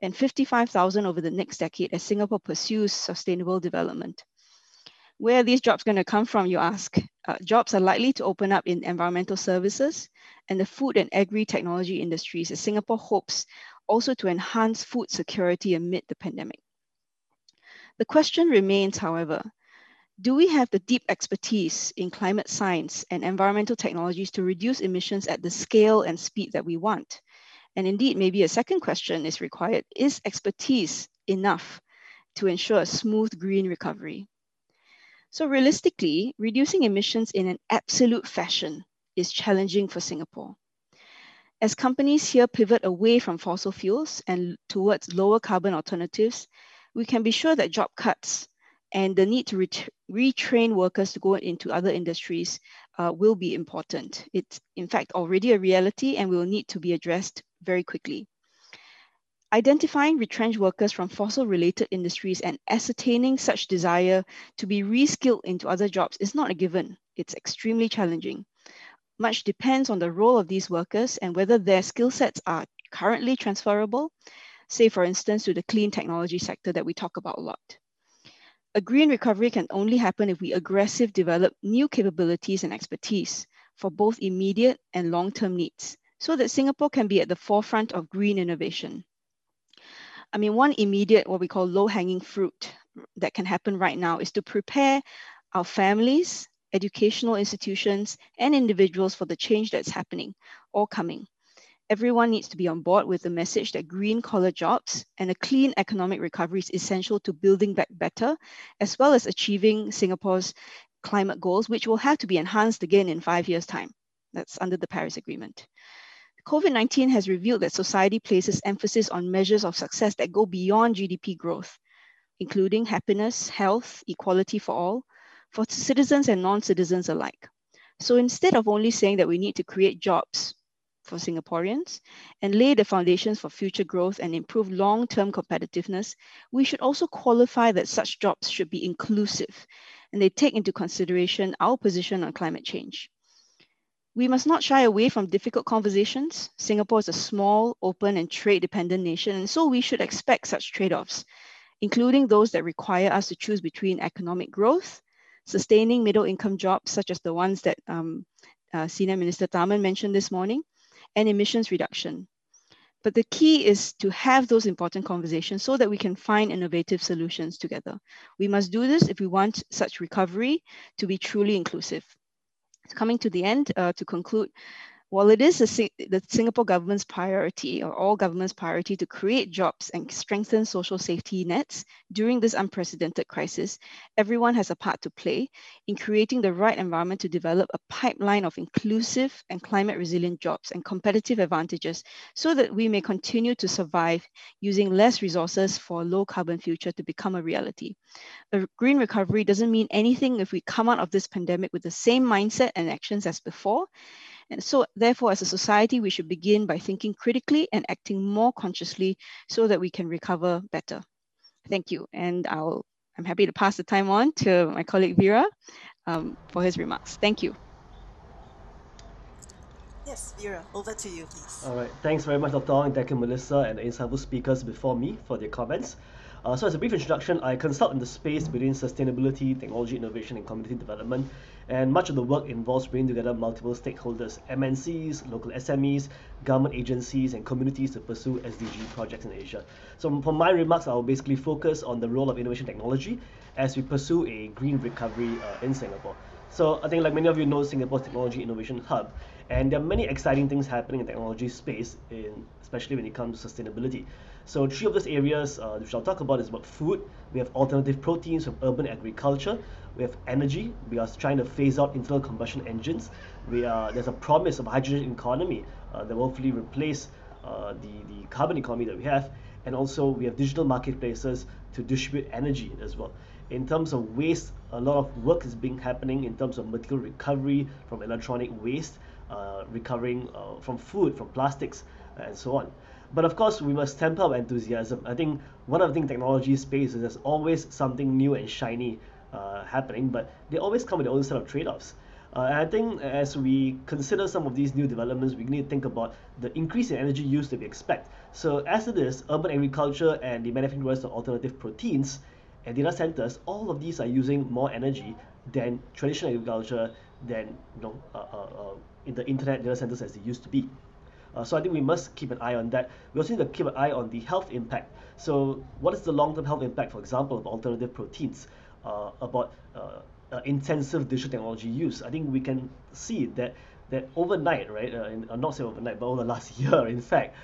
[SPEAKER 6] and 55,000 over the next decade as Singapore pursues sustainable development. Where are these jobs going to come from, you ask? Uh, jobs are likely to open up in environmental services and the food and agri-technology industries as Singapore hopes also to enhance food security amid the pandemic. The question remains, however, do we have the deep expertise in climate science and environmental technologies to reduce emissions at the scale and speed that we want? And indeed, maybe a second question is required, is expertise enough to ensure a smooth green recovery? So realistically, reducing emissions in an absolute fashion is challenging for Singapore. As companies here pivot away from fossil fuels and towards lower carbon alternatives, we can be sure that job cuts and the need to ret retrain workers to go into other industries uh, will be important. It's in fact already a reality and will need to be addressed very quickly. Identifying retrenched workers from fossil-related industries and ascertaining such desire to be reskilled into other jobs is not a given. It's extremely challenging. Much depends on the role of these workers and whether their skill sets are currently transferable, say for instance to the clean technology sector that we talk about a lot. A green recovery can only happen if we aggressively develop new capabilities and expertise for both immediate and long-term needs so that Singapore can be at the forefront of green innovation. I mean, one immediate, what we call low hanging fruit that can happen right now is to prepare our families, educational institutions, and individuals for the change that's happening or coming. Everyone needs to be on board with the message that green collar jobs and a clean economic recovery is essential to building back better, as well as achieving Singapore's climate goals, which will have to be enhanced again in five years' time. That's under the Paris Agreement. COVID-19 has revealed that society places emphasis on measures of success that go beyond GDP growth, including happiness, health, equality for all, for citizens and non-citizens alike. So instead of only saying that we need to create jobs for Singaporeans and lay the foundations for future growth and improve long-term competitiveness, we should also qualify that such jobs should be inclusive and they take into consideration our position on climate change. We must not shy away from difficult conversations. Singapore is a small, open, and trade dependent nation, and so we should expect such trade offs, including those that require us to choose between economic growth, sustaining middle income jobs, such as the ones that um, uh, Senior Minister Tharman mentioned this morning, and emissions reduction. But the key is to have those important conversations so that we can find innovative solutions together. We must do this if we want such recovery to be truly inclusive coming to the end, uh, to conclude, while it is the Singapore government's priority or all government's priority to create jobs and strengthen social safety nets during this unprecedented crisis, everyone has a part to play in creating the right environment to develop a pipeline of inclusive and climate resilient jobs and competitive advantages so that we may continue to survive using less resources for a low carbon future to become a reality. A green recovery doesn't mean anything if we come out of this pandemic with the same mindset and actions as before and so, therefore, as a society, we should begin by thinking critically and acting more consciously so that we can recover better. Thank you. And I'll, I'm happy to pass the time on to my colleague Vera um, for his remarks. Thank you.
[SPEAKER 2] Yes, Vera, over to you, please.
[SPEAKER 7] All right. Thanks very much, Dr. Ong, thank you, Melissa, and the insightful speakers before me for their comments. Uh, so as a brief introduction, I consult in the space between sustainability, technology innovation, and community development. And much of the work involves bringing together multiple stakeholders, MNCs, local SMEs, government agencies, and communities to pursue SDG projects in Asia. So for my remarks, I'll basically focus on the role of innovation technology as we pursue a green recovery uh, in Singapore. So I think like many of you know, Singapore's technology innovation hub, and there are many exciting things happening in technology space, in, especially when it comes to sustainability. So three of those areas uh, which I'll talk about is about food. We have alternative proteins from urban agriculture. We have energy. We are trying to phase out internal combustion engines. We are there's a promise of a hydrogen economy uh, that will hopefully replace uh, the the carbon economy that we have. And also we have digital marketplaces to distribute energy as well. In terms of waste, a lot of work is being happening in terms of material recovery from electronic waste uh, recovering uh, from food, from plastics, and so on. But of course, we must temper our enthusiasm. I think one of the things technology space is there's always something new and shiny uh, happening, but they always come with their own set of trade-offs. Uh, and I think as we consider some of these new developments, we need to think about the increase in energy use that we expect. So as it is, urban agriculture and the manufacturing of alternative proteins and data centers, all of these are using more energy than traditional agriculture, than you know, uh, uh, uh in the internet data centers as they used to be. Uh, so I think we must keep an eye on that. We also need to keep an eye on the health impact. So what is the long-term health impact, for example, of alternative proteins, uh, about uh, uh intensive digital technology use? I think we can see that that overnight, right, uh, in, uh, not say overnight, but over the last [laughs] year, in fact,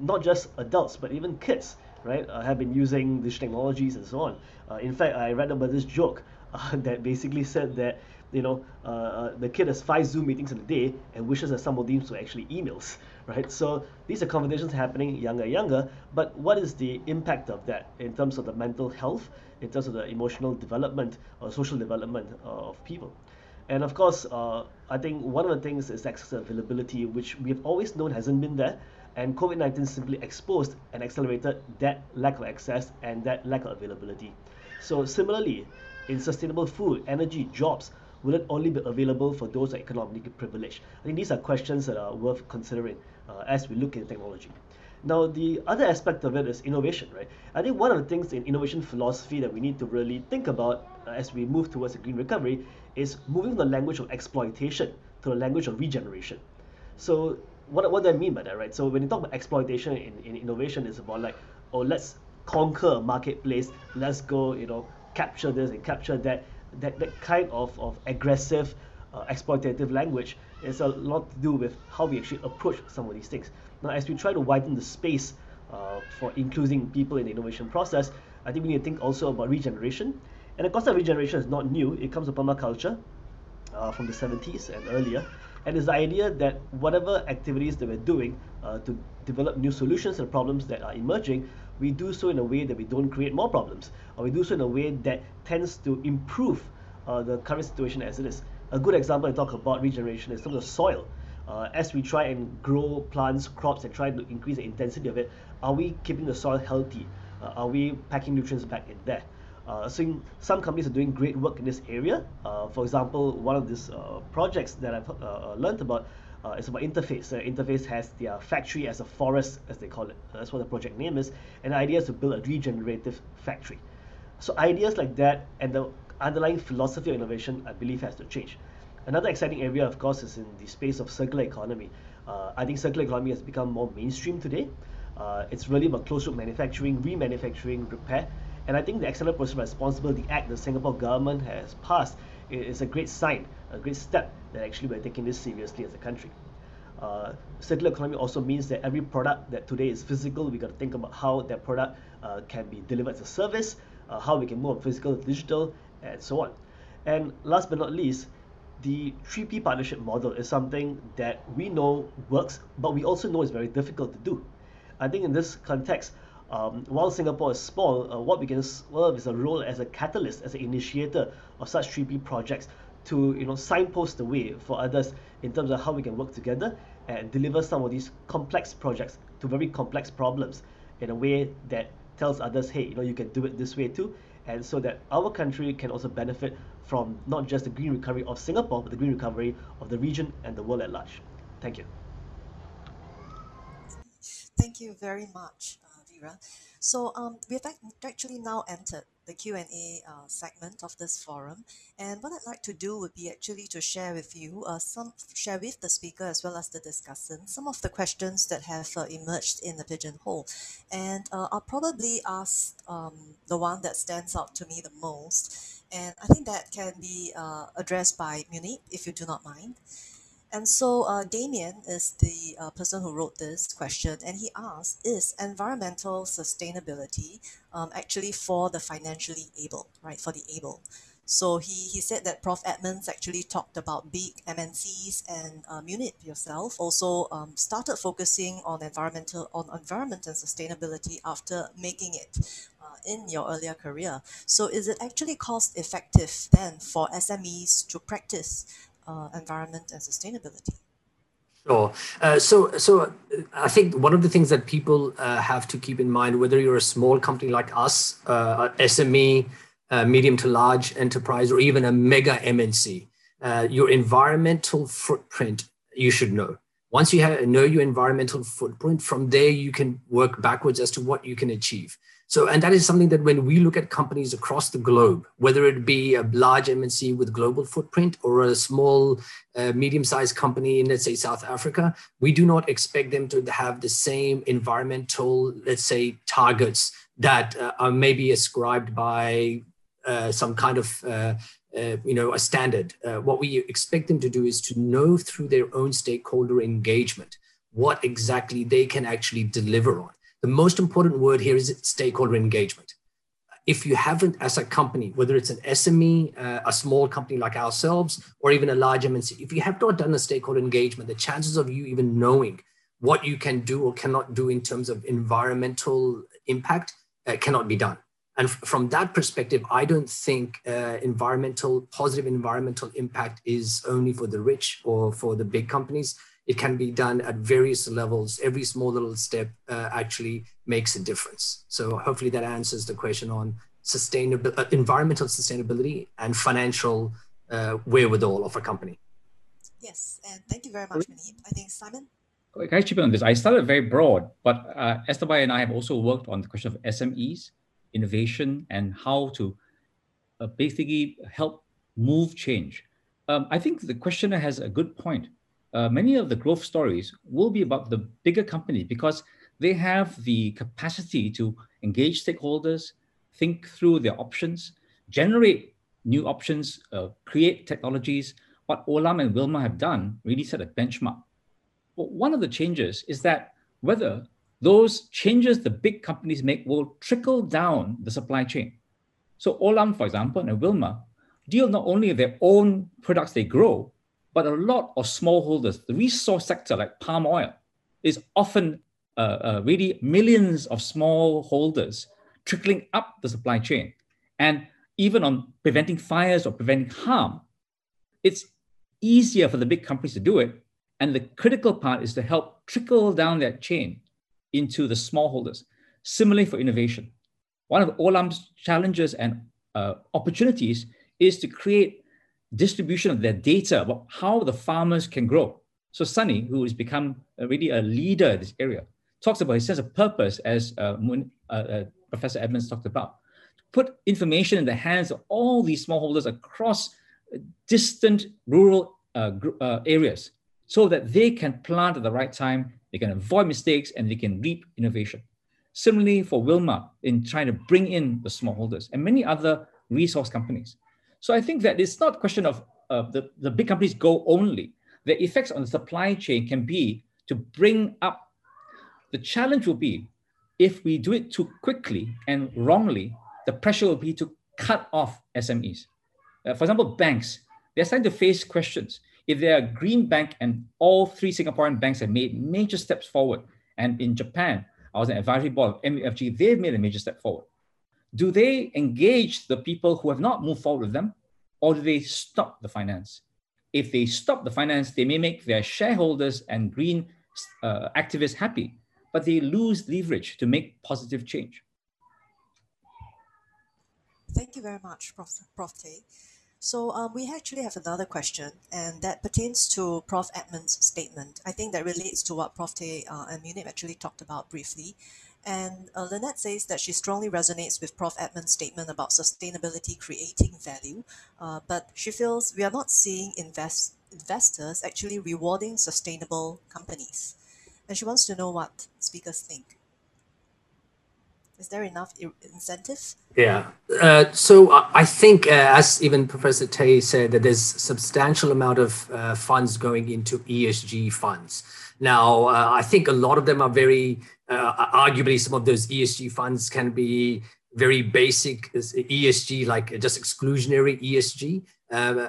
[SPEAKER 7] not just adults, but even kids, right, have been using digital technologies and so on. in fact, I read about this joke [laughs] that basically said that you know, uh, uh, the kid has five Zoom meetings in a day and wishes that some of these were actually emails, [laughs] right? So these are conversations happening younger, and younger. But what is the impact of that in terms of the mental health, in terms of the emotional development or social development of people? And of course, uh, I think one of the things is access availability, which we have always known hasn't been there. And COVID 19 simply exposed and accelerated that lack of access and that lack of availability. So, similarly, in sustainable food, energy, jobs, will it only be available for those economically privileged? I think these are questions that are worth considering uh, as we look at technology. Now, the other aspect of it is innovation, right? I think one of the things in innovation philosophy that we need to really think about uh, as we move towards a green recovery is moving from the language of exploitation to the language of regeneration. So, what, what do I mean by that, right? So, when you talk about exploitation in, in innovation, it's about like, oh, let's conquer a marketplace, let's go, you know, capture this and capture that that, that kind of, of aggressive uh, exploitative language is a lot to do with how we actually approach some of these things. Now, as we try to widen the space uh, for including people in the innovation process, I think we need to think also about regeneration. And the concept of regeneration is not new. It comes from permaculture uh, from the 70s and earlier. And it's the idea that whatever activities that we're doing uh, to develop new solutions to problems that are emerging, we do so in a way that we don't create more problems, or we do so in a way that tends to improve uh, the current situation as it is. A good example I talk about regeneration is terms of soil. Uh, as we try and grow plants, crops, and try to increase the intensity of it, are we keeping the soil healthy? Uh, are we packing nutrients back in there? Uh, so some companies are doing great work in this area. Uh, for example, one of these uh, projects that I've uh, learned about uh, it's about interface. Interface has their factory as a forest, as they call it. That's what the project name is. And the idea is to build a regenerative factory. So ideas like that and the underlying philosophy of innovation, I believe, has to change. Another exciting area, of course, is in the space of circular economy. Uh, I think circular economy has become more mainstream today. Uh, it's really about closed-loop manufacturing, remanufacturing, repair. And I think the Accelerated Process Responsibility Act the Singapore government has passed is a great sign, a great step that actually we're taking this seriously as a country. Uh, circular economy also means that every product that today is physical, we got to think about how that product uh, can be delivered as a service, uh, how we can move from physical to digital, and so on. And last but not least, the 3P partnership model is something that we know works, but we also know is very difficult to do. I think in this context, um, while Singapore is small, uh, what we can serve is a role as a catalyst, as an initiator of such 3P projects to you know signpost the way for others in terms of how we can work together and deliver some of these complex projects to very complex problems in a way that tells others, hey, you know, you can do it this way too, and so that our country can also benefit from not just the green recovery of Singapore, but the green recovery of the region and the world at large. Thank you.
[SPEAKER 2] Thank you very much, uh, Vera. So um, we've actually now entered the Q&A uh, segment of this forum. And what I'd like to do would be actually to share with you, uh, some share with the speaker as well as the discussant, some of the questions that have uh, emerged in the pigeonhole. And uh, I'll probably ask um, the one that stands out to me the most. And I think that can be uh, addressed by Munib, if you do not mind. And so uh, Damien is the uh, person who wrote this question, and he asked, is environmental sustainability um, actually for the financially able, right, for the able? So he, he said that Prof. Edmans actually talked about big MNCs and uh, Munib yourself also um, started focusing on environmental on environment and sustainability after making it uh, in your earlier career. So is it actually cost effective then for SMEs to practice uh, environment and sustainability?
[SPEAKER 5] Sure. Uh, so, so uh, I think one of the things that people uh, have to keep in mind, whether you're a small company like us, uh, SME, uh, medium to large enterprise, or even a mega MNC, uh, your environmental footprint you should know. Once you have, know your environmental footprint, from there you can work backwards as to what you can achieve. So, and that is something that when we look at companies across the globe, whether it be a large MNC with global footprint or a small, uh, medium-sized company in, let's say, South Africa, we do not expect them to have the same environmental, let's say, targets that uh, are maybe ascribed by uh, some kind of uh, uh, you know, a standard. Uh, what we expect them to do is to know through their own stakeholder engagement what exactly they can actually deliver on. The most important word here is stakeholder engagement. If you haven't, as a company, whether it's an SME, uh, a small company like ourselves, or even a large MNC, if you have not done a stakeholder engagement, the chances of you even knowing what you can do or cannot do in terms of environmental impact uh, cannot be done. And from that perspective, I don't think uh, environmental, positive environmental impact is only for the rich or for the big companies it can be done at various levels. Every small little step uh, actually makes a difference. So hopefully that answers the question on sustainable, uh, environmental sustainability and financial uh, wherewithal of a company.
[SPEAKER 2] Yes, and thank you very much, Munib. I think Simon.
[SPEAKER 3] Can I chip in on this? I started very broad, but uh, Esteban and I have also worked on the question of SMEs, innovation, and how to uh, basically help move change. Um, I think the questioner has a good point uh, many of the growth stories will be about the bigger company because they have the capacity to engage stakeholders, think through their options, generate new options, uh, create technologies. What Olam and Wilmar have done really set a benchmark. But one of the changes is that whether those changes the big companies make will trickle down the supply chain. So Olam, for example, and Wilmar deal not only with their own products they grow, but a lot of smallholders, the resource sector like palm oil, is often uh, uh, really millions of smallholders trickling up the supply chain. And even on preventing fires or preventing harm, it's easier for the big companies to do it. And the critical part is to help trickle down that chain into the smallholders. Similarly for innovation. One of Olam's challenges and uh, opportunities is to create distribution of their data about how the farmers can grow. So Sunny, who has become really a leader in this area, talks about his sense of purpose, as uh, uh, uh, Professor Edmans talked about, to put information in the hands of all these smallholders across distant rural uh, uh, areas so that they can plant at the right time, they can avoid mistakes, and they can reap innovation. Similarly for Wilmar in trying to bring in the smallholders and many other resource companies. So I think that it's not a question of uh, the, the big companies go only. The effects on the supply chain can be to bring up. The challenge will be if we do it too quickly and wrongly, the pressure will be to cut off SMEs. Uh, for example, banks, they're starting to face questions. If they're a green bank and all three Singaporean banks have made major steps forward, and in Japan, I was an advisory board of MUFG, they've made a major step forward do they engage the people who have not moved forward with them, or do they stop the finance? If they stop the finance, they may make their shareholders and green uh, activists happy, but they lose leverage to make positive change.
[SPEAKER 2] Thank you very much, Prof. Prof. So um, we actually have another question, and that pertains to Prof. Edmans' statement. I think that relates to what Prof. Tay uh, and Munib actually talked about briefly. And uh, Lynette says that she strongly resonates with Prof. Edmans' statement about sustainability creating value, uh, but she feels we are not seeing invest investors actually rewarding sustainable companies. And she wants to know what speakers think. Is there enough incentive?
[SPEAKER 5] Yeah. Uh, so I think, uh, as even Professor Tay said, that there's substantial amount of uh, funds going into ESG funds. Now, uh, I think a lot of them are very, uh, arguably, some of those ESG funds can be very basic ESG, like just exclusionary ESG. Uh,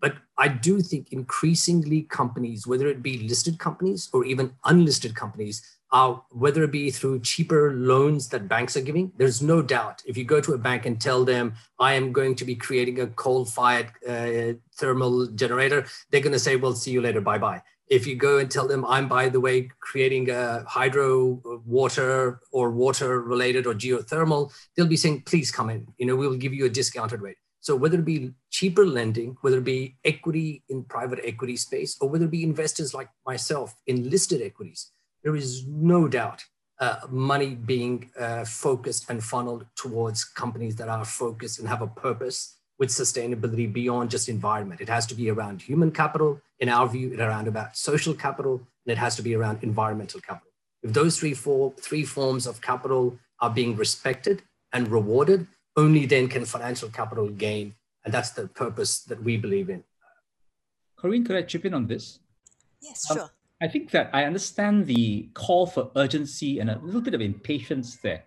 [SPEAKER 5] but I do think increasingly companies, whether it be listed companies or even unlisted companies, uh, whether it be through cheaper loans that banks are giving, there's no doubt. If you go to a bank and tell them, I am going to be creating a coal fired uh, thermal generator, they're going to say, well, see you later, bye bye. If you go and tell them, I'm, by the way, creating a hydro, water, or water related or geothermal, they'll be saying, please come in. You know, we will give you a discounted rate. So whether it be cheaper lending, whether it be equity in private equity space, or whether it be investors like myself in listed equities, there is no doubt uh, money being uh, focused and funneled towards companies that are focused and have a purpose with sustainability beyond just environment. It has to be around human capital, in our view, it around about social capital, and it has to be around environmental capital. If those three, four, three forms of capital are being respected and rewarded, only then can financial capital gain. And that's the purpose that we believe in.
[SPEAKER 3] Corinne, could I chip in on this?
[SPEAKER 2] Yes, sure. Um,
[SPEAKER 3] I think that I understand the call for urgency and a little bit of impatience there.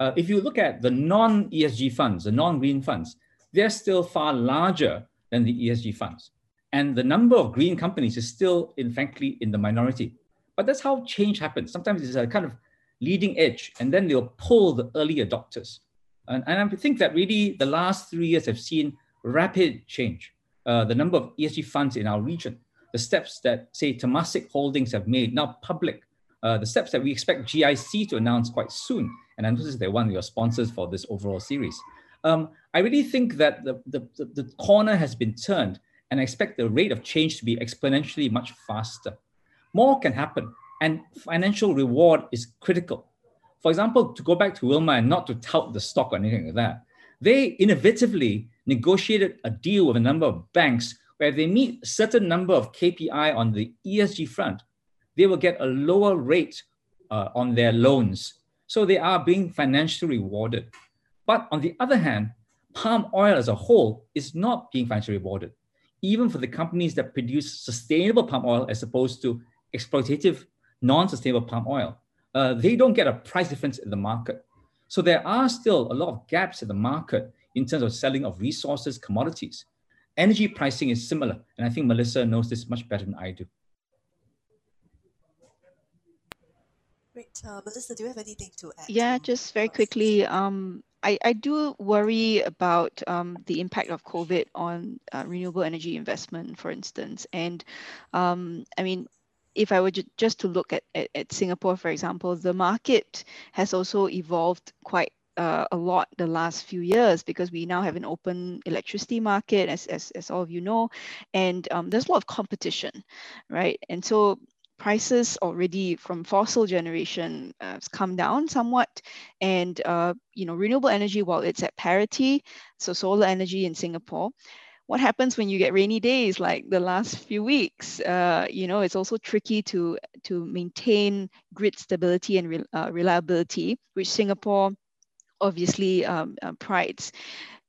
[SPEAKER 3] Uh, if you look at the non ESG funds, the non green funds, they're still far larger than the ESG funds. And the number of green companies is still, in frankly, in the minority. But that's how change happens. Sometimes it's a kind of leading edge, and then they'll pull the early adopters. And, and I think that really the last three years have seen rapid change. Uh, the number of ESG funds in our region the steps that, say, Temasek Holdings have made, now public, uh, the steps that we expect GIC to announce quite soon. And I notice they're one of your sponsors for this overall series. Um, I really think that the, the, the, corner has been turned, and I expect the rate of change to be exponentially much faster. More can happen, and financial reward is critical. For example, to go back to Wilmar and not to tout the stock or anything like that, they innovatively negotiated a deal with a number of banks where they meet a certain number of KPI on the ESG front, they will get a lower rate uh, on their loans. So they are being financially rewarded. But on the other hand, palm oil as a whole is not being financially rewarded, even for the companies that produce sustainable palm oil as opposed to exploitative, non sustainable palm oil. Uh, they don't get a price difference in the market. So there are still a lot of gaps in the market in terms of selling of resources, commodities. Energy pricing is similar, and I think Melissa knows this much better than I do.
[SPEAKER 2] Great. Uh, Melissa, do you have anything to add?
[SPEAKER 6] Yeah, just very quickly. Um, I, I do worry about um, the impact of COVID on uh, renewable energy investment, for instance. And um, I mean, if I were just to look at, at, at, Singapore, for example, the market has also evolved quite uh, a lot the last few years because we now have an open electricity market, as, as, as all of you know, and um, there's a lot of competition, right? And so prices already from fossil generation uh, has come down somewhat and uh, you know renewable energy while it's at parity so solar energy in singapore what happens when you get rainy days like the last few weeks uh, you know it's also tricky to to maintain grid stability and re, uh, reliability which singapore obviously um, uh, prides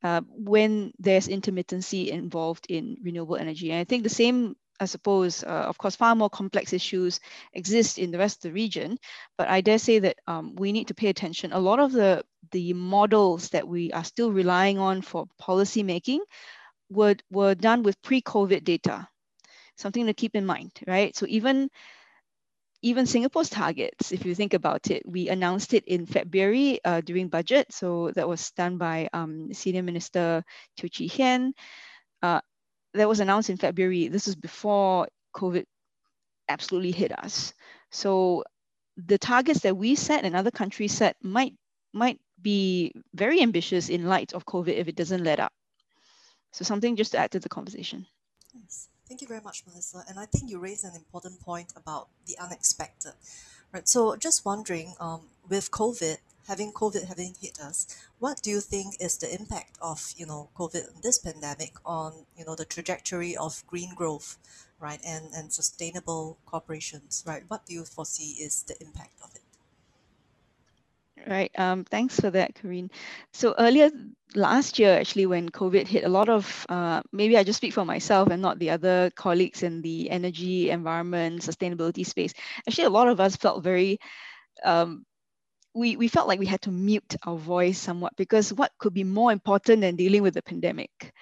[SPEAKER 6] uh, when there's intermittency involved in renewable energy. And I think the same, I suppose, uh, of course, far more complex issues exist in the rest of the region. But I dare say that um, we need to pay attention. A lot of the, the models that we are still relying on for policy making were, were done with pre-COVID data. Something to keep in mind, right? So even even Singapore's targets, if you think about it, we announced it in February uh, during budget. So that was done by um, Senior Minister Teo Chee Hean. Uh, that was announced in February. This is before COVID absolutely hit us. So the targets that we set and other countries set might might be very ambitious in light of COVID if it doesn't let up. So something just to add to the conversation.
[SPEAKER 2] Yes. Thank you very much, Melissa. And I think you raised an important point about the unexpected. Right. So just wondering, um, with COVID, having COVID having hit us, what do you think is the impact of you know COVID this pandemic on you know the trajectory of green growth, right, and and sustainable corporations, right? What do you foresee is the impact of it?
[SPEAKER 6] Right. Um, thanks for that, Karine. So earlier last year, actually, when COVID hit, a lot of uh, maybe I just speak for myself and not the other colleagues in the energy, environment, sustainability space. Actually, a lot of us felt very um, we, we felt like we had to mute our voice somewhat because what could be more important than dealing with the pandemic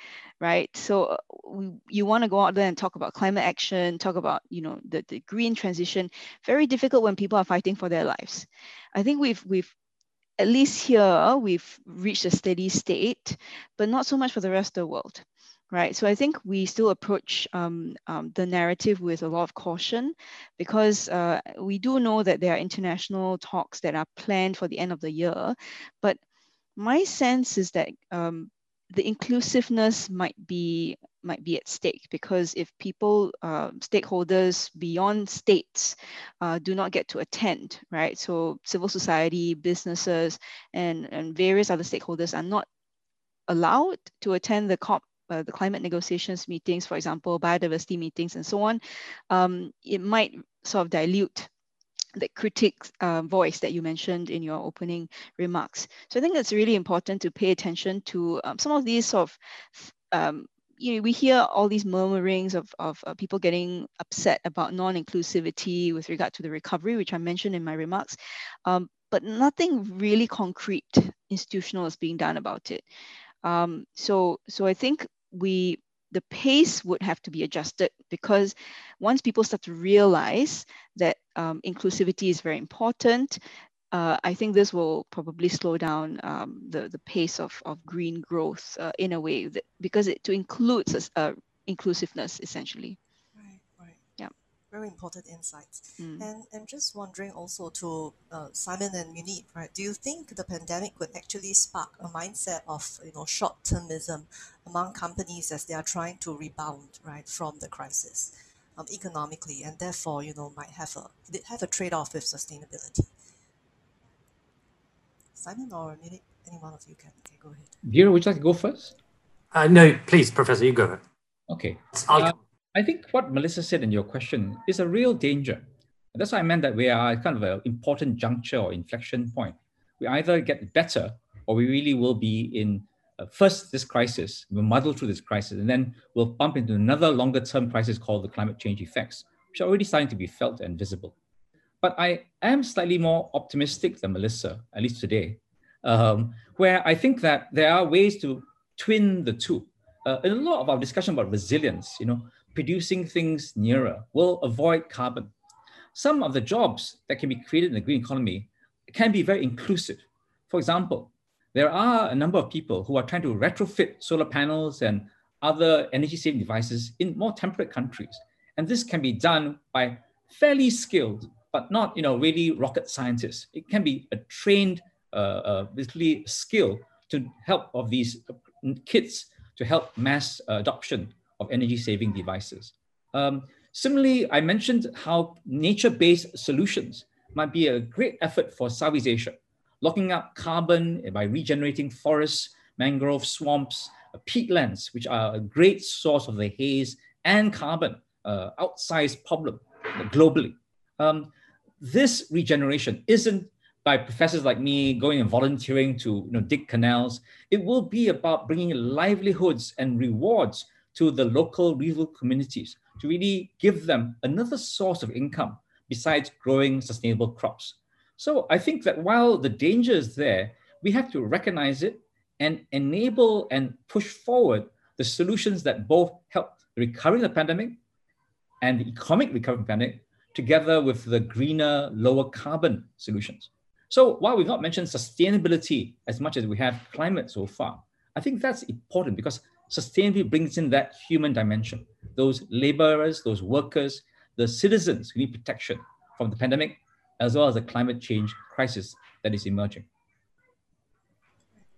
[SPEAKER 6] right? So uh, we, you want to go out there and talk about climate action talk about you know the, the green transition. Very difficult when people are fighting for their lives. I think we've we've at least here we've reached a steady state but not so much for the rest of the world right? So I think we still approach um, um, the narrative with a lot of caution because uh, we do know that there are international talks that are planned for the end of the year. But my sense is that um, the inclusiveness might be might be at stake because if people uh, stakeholders beyond states uh, do not get to attend right so civil society businesses and, and various other stakeholders are not allowed to attend the COP uh, the climate negotiations meetings, for example, biodiversity meetings and so on, um, it might sort of dilute the critic uh, voice that you mentioned in your opening remarks. So I think it's really important to pay attention to um, some of these sort of, um, you know, we hear all these murmurings of, of uh, people getting upset about non-inclusivity with regard to the recovery, which I mentioned in my remarks, um, but nothing really concrete institutional is being done about it. Um, so, so I think we the pace would have to be adjusted because once people start to realize that um, inclusivity is very important, uh, I think this will probably slow down um, the, the pace of, of green growth uh, in a way that, because it to include uh, inclusiveness essentially
[SPEAKER 2] very important insights. Mm. And and just wondering also to uh, Simon and Munib, right? Do you think the pandemic would actually spark a mindset of you know short termism among companies as they are trying to rebound right from the crisis um, economically, and therefore you know might have a have a trade off with sustainability? Simon or Munib, any one of you can okay, go ahead.
[SPEAKER 3] Vera, would you like to go first?
[SPEAKER 5] Uh, no, please, Professor, you go ahead.
[SPEAKER 3] Okay. Uh, I think what Melissa said in your question is a real danger. That's why I meant that we are kind of an important juncture or inflection point. We either get better or we really will be in uh, first this crisis, we'll muddle through this crisis, and then we'll bump into another longer term crisis called the climate change effects, which are already starting to be felt and visible. But I am slightly more optimistic than Melissa, at least today, um, where I think that there are ways to twin the two. Uh, in a lot of our discussion about resilience, you know, producing things nearer will avoid carbon. Some of the jobs that can be created in the green economy can be very inclusive. For example, there are a number of people who are trying to retrofit solar panels and other energy saving devices in more temperate countries. And this can be done by fairly skilled, but not you know, really rocket scientists. It can be a trained, uh, uh, basically skill to help of these kits to help mass adoption of energy saving devices. Um, similarly, I mentioned how nature-based solutions might be a great effort for Southeast Asia, locking up carbon by regenerating forests, mangrove swamps, uh, peatlands, which are a great source of the haze and carbon, uh, outsized problem globally. Um, this regeneration isn't by professors like me going and volunteering to you know, dig canals. It will be about bringing livelihoods and rewards to the local rural communities to really give them another source of income besides growing sustainable crops. So I think that while the danger is there, we have to recognize it and enable and push forward the solutions that both help the recovering the pandemic and the economic recovery pandemic together with the greener, lower carbon solutions. So while we've not mentioned sustainability as much as we have climate so far, I think that's important because sustainability brings in that human dimension. Those laborers, those workers, the citizens who need protection from the pandemic, as well as the climate change crisis that is emerging.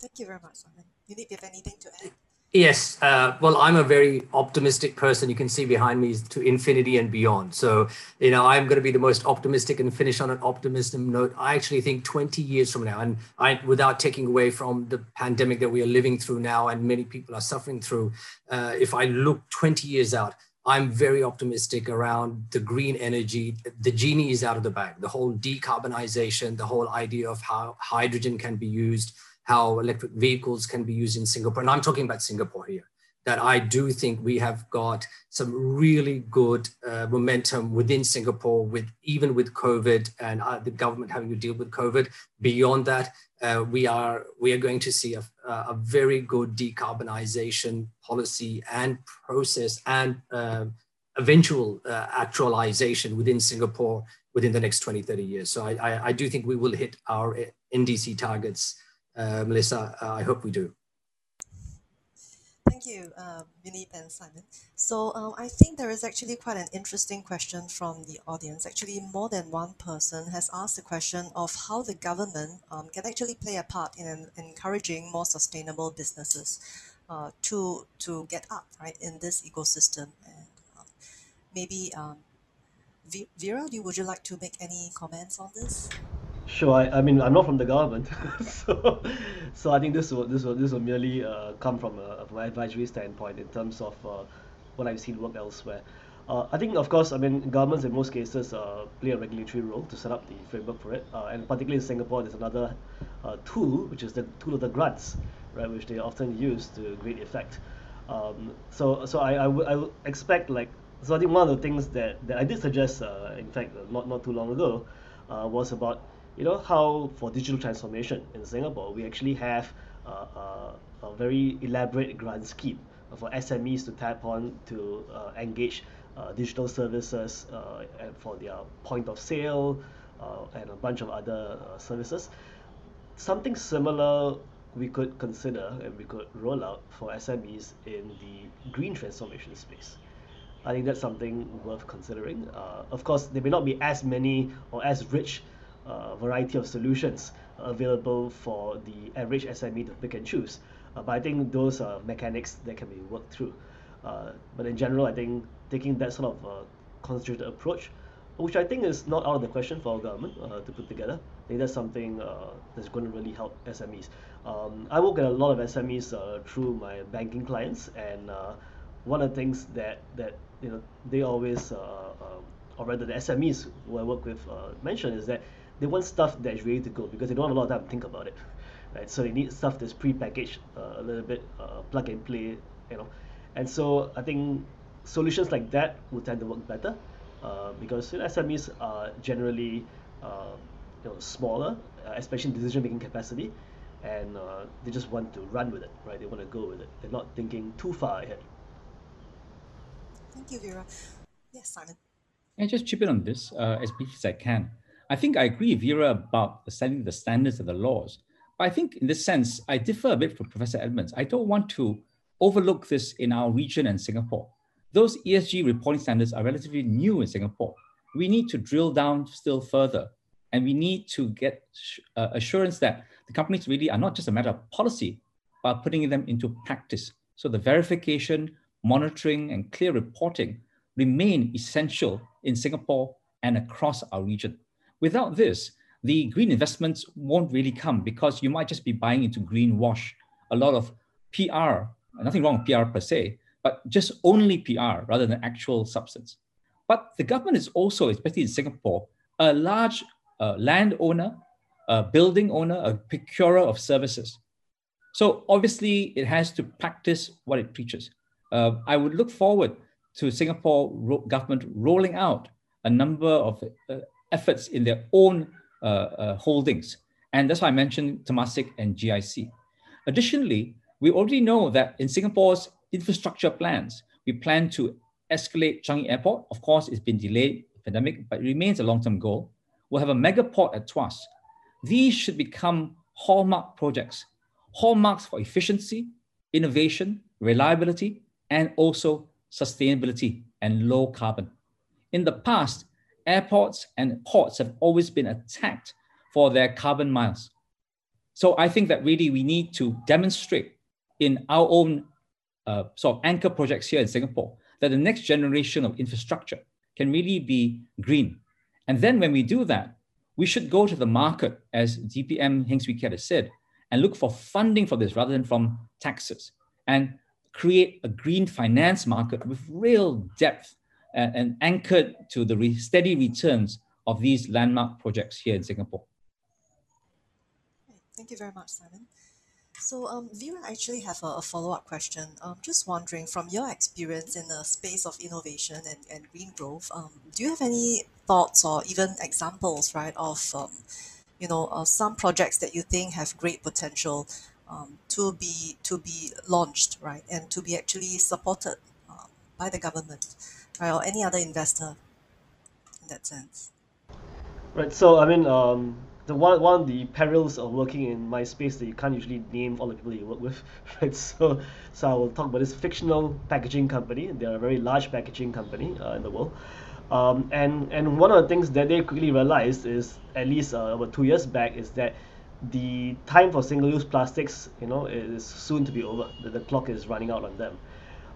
[SPEAKER 2] Thank you very much, Simon. You need to have anything to add?
[SPEAKER 5] Yes, uh, well, I'm a very optimistic person. You can see behind me is to infinity and beyond. So, you know, I'm going to be the most optimistic and finish on an optimism note. I actually think 20 years from now, and I, without taking away from the pandemic that we are living through now, and many people are suffering through, uh, if I look 20 years out, I'm very optimistic around the green energy. The genie is out of the bag. The whole decarbonization, the whole idea of how hydrogen can be used how electric vehicles can be used in Singapore. And I'm talking about Singapore here, that I do think we have got some really good uh, momentum within Singapore, with even with COVID and uh, the government having to deal with COVID. Beyond that, uh, we are we are going to see a, a very good decarbonization policy and process and uh, eventual uh, actualization within Singapore within the next 20, 30 years. So I, I, I do think we will hit our NDC targets uh, Melissa, I hope we do.
[SPEAKER 2] Thank you, uh, and Simon. So um, I think there is actually quite an interesting question from the audience. Actually, more than one person has asked the question of how the government um, can actually play a part in encouraging more sustainable businesses uh, to to get up right in this ecosystem. And um, maybe um, Vera, would you like to make any comments on this?
[SPEAKER 7] Sure. I, I mean, I'm not from the government, [laughs] so so I think this will this will this will merely uh, come from a from an advisory standpoint in terms of uh, what I've seen work elsewhere. Uh, I think, of course, I mean, governments in most cases uh, play a regulatory role to set up the framework for it. Uh, and particularly in Singapore, there's another uh, tool, which is the tool of the grants, right, which they often use to great effect. Um, so so I, I, w- I would expect, like, so I think one of the things that, that I did suggest, uh, in fact, not, not too long ago, uh, was about you know how for digital transformation in Singapore we actually have uh, uh, a very elaborate grant scheme for SMEs to tap on to uh, engage uh, digital services uh, for their point of sale uh, and a bunch of other services. Something similar we could consider and we could roll out for SMEs in the green transformation space. I think that's something worth considering. of course, there may not be as many or as rich uh, variety of solutions available for the average SME to pick and choose. Uh, but I think those are mechanics that can be worked through. Uh, but in general, I think taking that sort of uh, concentrated approach, which I think is not out of the question for our government uh, to put together. I think that's something uh, that's going to really help SMEs. Um, I work with a lot of SMEs uh, through my banking clients, and uh, one of the things that that you know they always, or rather the SMEs who I work with mention is that they want stuff that is ready to go because they don't have a lot of time to think about it, right? So they need stuff that's pre-packaged, uh, a little bit uh, plug and play, you know. And so I think solutions like that will tend to work better uh, because you know, SMEs are generally uh, you know smaller, uh, especially in decision-making capacity, and uh, they just want to run with it, right? They want to go with it. They're not thinking too far ahead.
[SPEAKER 2] Thank you, Vera. Yes, Simon.
[SPEAKER 3] I just chip in on this as briefly as I can. I think I agree, Vera, about setting the standards of the laws. But I think in this sense, I differ a bit from Professor Edmans. I don't want to overlook this in our region and Singapore. Those ESG reporting standards are relatively new in Singapore. We need to drill down still further, and we need to get uh, assurance that the companies really are not just a matter of policy, but putting them into practice. So the verification, monitoring, and clear reporting remain essential in Singapore and across our region. Without this, the green investments won't really come because you might just be buying into greenwash, a lot of PR, nothing wrong with PR per se, but just only PR rather than actual substance. But the government is also, especially in Singapore, a large uh, landowner, a building owner, a procurer of services. So obviously, it has to practice what it preaches. Uh, I would look forward to Singapore ro- government rolling out a number of uh, efforts in their own uh, uh, holdings. And that's why I mentioned Temasek and GIC. Additionally, we already know that in Singapore's infrastructure plans, we plan to escalate Changi Airport. Of course, it's been delayed, pandemic, but it remains a long-term goal. We'll have a mega port at Tuas. These should become hallmark projects, hallmarks for efficiency, innovation, reliability, and also sustainability and low carbon. In the past, airports and ports have always been attacked for their carbon miles. So I think that really we need to demonstrate in our own uh, sort of anchor projects here in Singapore that the next generation of infrastructure can really be green. And then when we do that, we should go to the market, as DPM Keat has said, and look for funding for this rather than from taxes and create a green finance market with real depth and, and anchored to the re- steady returns of these landmark projects here in Singapore.
[SPEAKER 2] Thank you very much, Simon. So, um, Vera, I actually have a, a follow-up question. Um, just wondering, from your experience in the space of innovation and, and green growth, um, do you have any thoughts or even examples, right, of, um, you know, uh, some projects that you think have great potential um, to be to be launched, right, and to be actually supported um, by the government, right, or any other investor in that sense?
[SPEAKER 7] Right. So, I mean, um, the one one of the perils of working in my space that you can't usually name all the people you work with, [laughs] right? So, so I will talk about this fictional packaging company. They're a very large packaging company uh, in the world, um, and and one of the things that they quickly realized is at least uh, about two years back is that the time for single-use plastics, you know, is soon to be over. The, the clock is running out on them.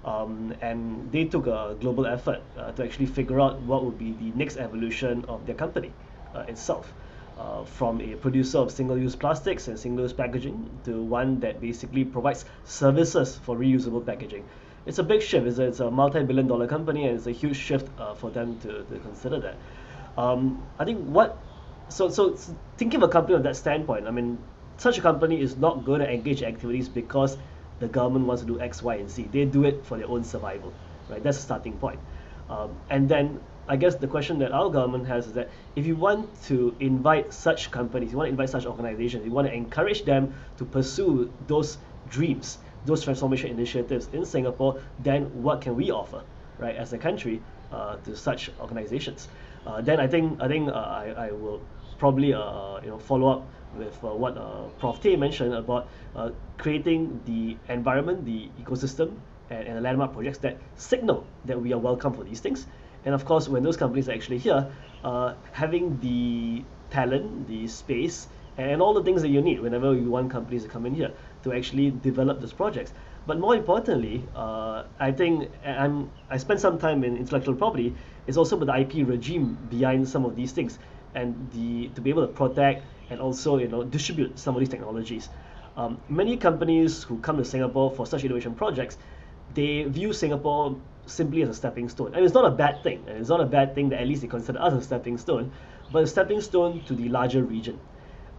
[SPEAKER 7] Um, and they took a global effort uh, to actually figure out what would be the next evolution of their company uh, itself uh, from a producer of single-use plastics and single-use packaging to one that basically provides services for reusable packaging. It's a big shift. It's a, it's a multi-billion dollar company and it's a huge shift uh, for them to, to consider that. Um, I think what, so, so thinking of a company on that standpoint, I mean, such a company is not going to engage activities because the government wants to do X, Y, and Z. They do it for their own survival, right? That's a starting point. Um, and then I guess the question that our government has is that if you want to invite such companies, you want to invite such organizations, you want to encourage them to pursue those dreams, those transformation initiatives in Singapore, then what can we offer, right, as a country uh, to such organizations? Uh, then I think I think uh, I, I will probably uh, you know follow up with uh, what uh, Prof. Tay mentioned about uh, creating the environment, the ecosystem, and, and the landmark projects that signal that we are welcome for these things and of course, when those companies are actually here, uh, having the talent, the space, and all the things that you need whenever you want companies to come in here to actually develop those projects. But more importantly, uh, I think I'm, I spent some time in intellectual property. It's also about the IP regime behind some of these things, and the to be able to protect and also you know distribute some of these technologies. Um, many companies who come to Singapore for such innovation projects, they view Singapore simply as a stepping stone. And it's not a bad thing. And it's not a bad thing that at least they consider us a stepping stone, but a stepping stone to the larger region.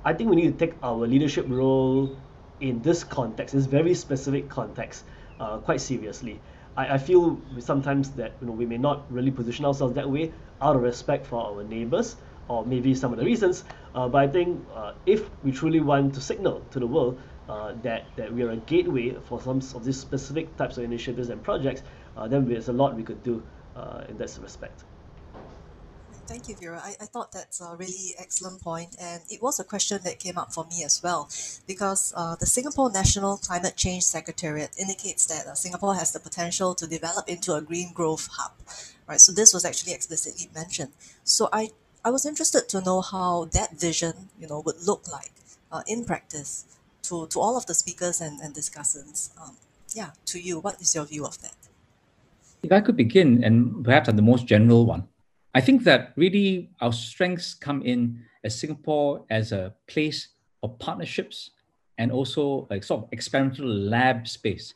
[SPEAKER 7] I think we need to take our leadership role in this context, this very specific context, uh, quite seriously. I, I feel sometimes that you know we may not really position ourselves that way out of respect for our neighbors or maybe some of the reasons. Uh, but I think uh, if we truly want to signal to the world uh, that, that we are a gateway for some of these specific types of initiatives and projects, uh, then there's a lot we could do uh, in that respect.
[SPEAKER 2] Thank you, Vera. I, I thought that's a really excellent point, and it was a question that came up for me as well, because uh, the Singapore National Climate Change Secretariat indicates that uh, Singapore has the potential to develop into a green growth hub, right? So this was actually explicitly mentioned. So I, I was interested to know how that vision, you know, would look like uh, in practice to, to all of the speakers and, and discussants. Um, yeah, to you, what is your view of that?
[SPEAKER 3] If I could begin, and perhaps on the most general one, I think that really our strengths come in as Singapore as a place of partnerships and also like sort of experimental lab space.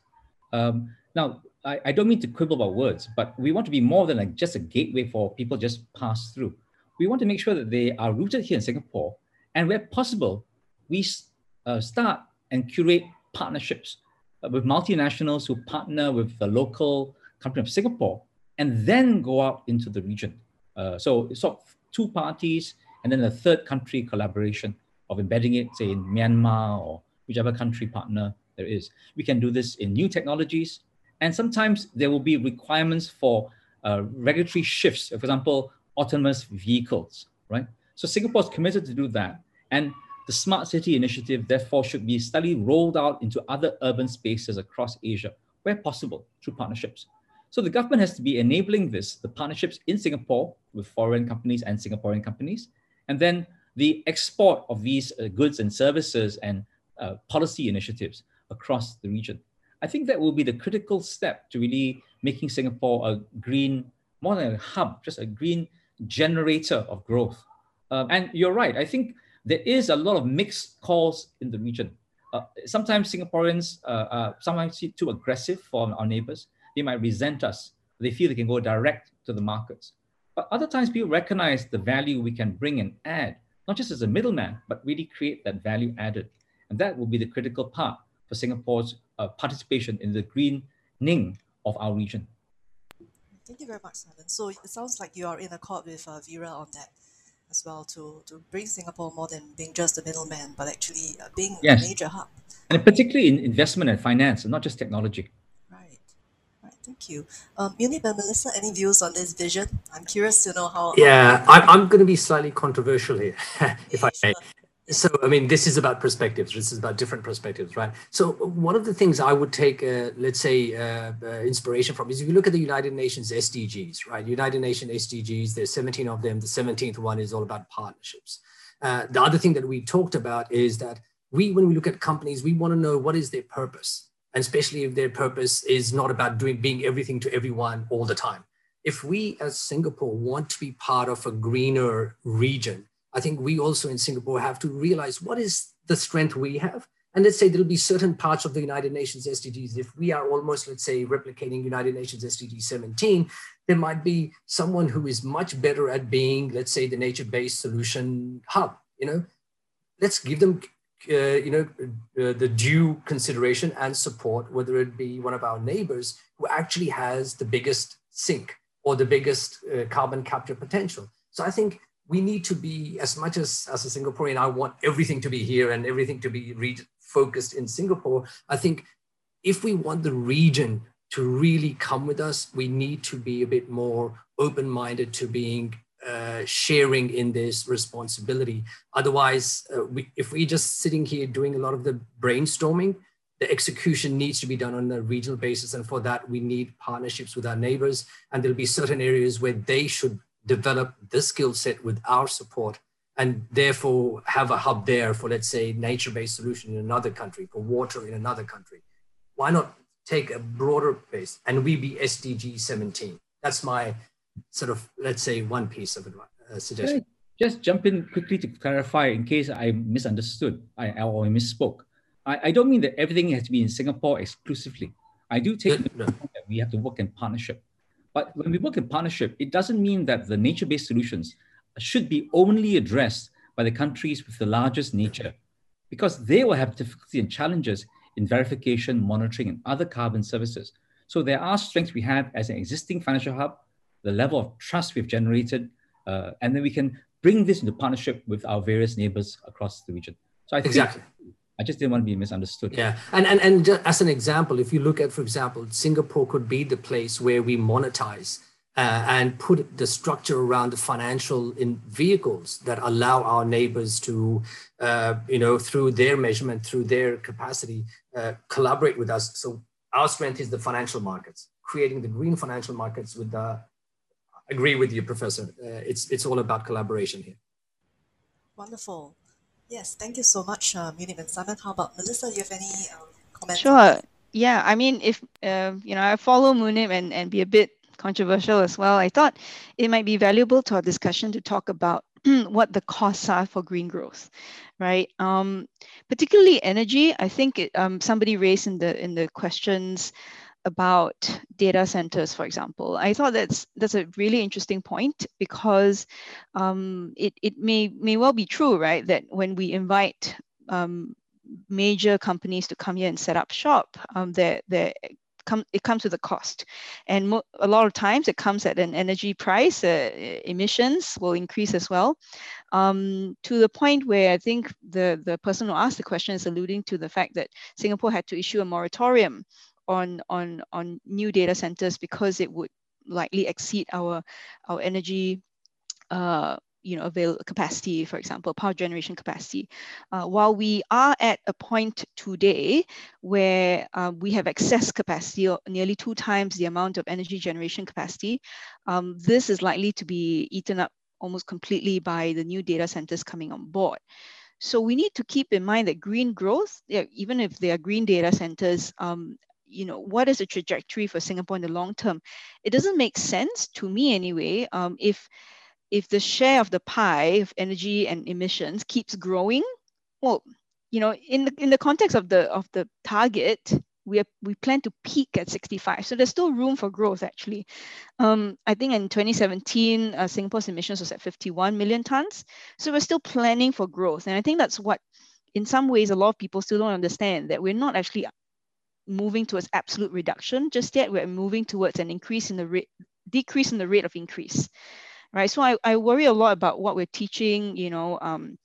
[SPEAKER 3] Um, now, I, I don't mean to quibble about words, but we want to be more than like just a gateway for people just pass through. We want to make sure that they are rooted here in Singapore, and where possible, we uh, start and curate partnerships uh, with multinationals who partner with the local company of Singapore, and then go out into the region. Uh, so it's sort of two parties, and then a third country collaboration of embedding it, say in Myanmar or whichever country partner there is. We can do this in new technologies, and sometimes there will be requirements for uh, regulatory shifts. For example, autonomous vehicles, right? So Singapore is committed to do that, and the Smart City Initiative, therefore, should be steadily rolled out into other urban spaces across Asia, where possible, through partnerships. So the government has to be enabling this, the partnerships in Singapore with foreign companies and Singaporean companies, and then the export of these uh, goods and services and uh, policy initiatives across the region. I think that will be the critical step to really making Singapore a green, more than a hub, just a green generator of growth. Um, and you're right. I think there is a lot of mixed calls in the region. Uh, sometimes Singaporeans uh, uh, sometimes too aggressive for our neighbors. They might resent us. They feel they can go direct to the markets. But other times people recognize the value we can bring and add, not just as a middleman, but really create that value added. And that will be the critical part for Singapore's uh, participation in the greening of our region.
[SPEAKER 2] Thank you very much, Simon. So it sounds like you are in accord with uh, Vera on that as well to, to bring Singapore more than being just a middleman, but actually uh, being yes. a major hub.
[SPEAKER 3] And particularly in investment and finance, and not just technology.
[SPEAKER 2] Right. Right. Thank you. Um, Munib and Melissa, any views on this vision? I'm curious to know how.
[SPEAKER 5] Yeah, I'm, I'm going to be slightly controversial here, [laughs] if yeah, I may. Sure so i mean this is about perspectives. This is about different perspectives right? So one of the things i would take uh, let's say uh, uh, inspiration from is if you look at the united nations sdgs right? United nations sdgs there's 17 of them. The 17th one is all about partnerships. Uh, the other thing that we talked about is that we when we look at companies we want to know what is their purpose. And especially if their purpose is not about doing being everything to everyone all the time. If we as singapore want to be part of a greener region I think we also in Singapore have to realize what is the strength we have. And let's say there'll be certain parts of the United Nations SDGs. If we are almost, let's say, replicating United Nations SDG 17, there might be someone who is much better at being, let's say, the nature-based solution hub. You know, let's give them, uh, you know, uh, the due consideration and support, whether it be one of our neighbors who actually has the biggest sink or the biggest uh, carbon capture potential. So I think we need to be as much as as a singaporean i want everything to be here and everything to be re- focused in singapore i think if we want the region to really come with us we need to be a bit more open-minded to being uh, sharing in this responsibility. Otherwise uh, we, if we're just sitting here doing a lot of the brainstorming the execution needs to be done on a regional basis and for that we need partnerships with our neighbors and there'll be certain areas where they should develop this skill set with our support and therefore have a hub there for let's say nature-based solution in another country for water in another country. Why not take a broader base and we be sdg 17 that's my sort of let's say one piece of advice, uh, suggestion.
[SPEAKER 3] Just jump in quickly to clarify in case i misunderstood I, or I misspoke? I, I don't mean that everything has to be in singapore exclusively. I do take no, no. that we have to work in partnership but when we work in partnership, it doesn't mean that the nature based solutions should be only addressed by the countries with the largest nature, because they will have difficulty and challenges in verification, monitoring, and other carbon services. So there are strengths we have as an existing financial hub, the level of trust we've generated, uh, and then we can bring this into partnership with our various neighbors across the region. So I think
[SPEAKER 5] exactly.
[SPEAKER 3] I just didn't want to be misunderstood.
[SPEAKER 5] Yeah, and and and as an example, if you look at, for example, Singapore could be the place where we monetize uh, and put the structure around the financial in vehicles that allow our neighbors to, uh, you know, through their measurement, through their capacity, uh, collaborate with us. So our strength is the financial markets, creating the green financial markets with the. Agree with you, Professor. Uh, it's it's all about collaboration here.
[SPEAKER 2] Wonderful. Yes, thank you so much, uh, Munib and Simon. How about Melissa? Do you have any um, comments?
[SPEAKER 6] Sure. Yeah, I mean, if uh, you know, I follow Munib and and be a bit controversial as well. I thought it might be valuable to our discussion to talk about [clears throat] what the costs are for green growth, right? Um, particularly energy. I think it, um, somebody raised in the in the questions about data centers, for example. I thought that's that's a really interesting point because um, it, it may may well be true, right? That when we invite um, major companies to come here and set up shop, um, they they come it comes with a cost, and a lot of times it comes at an energy price. Uh, emissions will increase as well, um, to the point where I think the the person who asked the question is alluding to the fact that Singapore had to issue a moratorium on on on new data centers because it would likely exceed our our energy uh, you know avail capacity for example power generation capacity. Uh, while we are at a point today where uh, we have excess capacity or nearly two times the amount of energy generation capacity um, this is likely to be eaten up almost completely by the new data centers coming on board. So we need to keep in mind that green growth, even if they are green data centers, um, you know, what is the trajectory for Singapore in the long term? It doesn't make sense to me anyway. Um, if if the share of the pie of energy and emissions keeps growing, well, you know, in the in the context of the of the target, we are, we plan to peak at 65. So there's still room for growth actually. Um, I think in 2017, uh, Singapore's emissions was at 51 million tons. So we're still planning for growth. And I think that's what, in some ways, a lot of people still don't understand that we're not actually moving towards absolute reduction just yet. We're moving towards an increase in the rate, decrease in the rate of increase, right? So I, I worry a lot about what we're teaching, you know, um,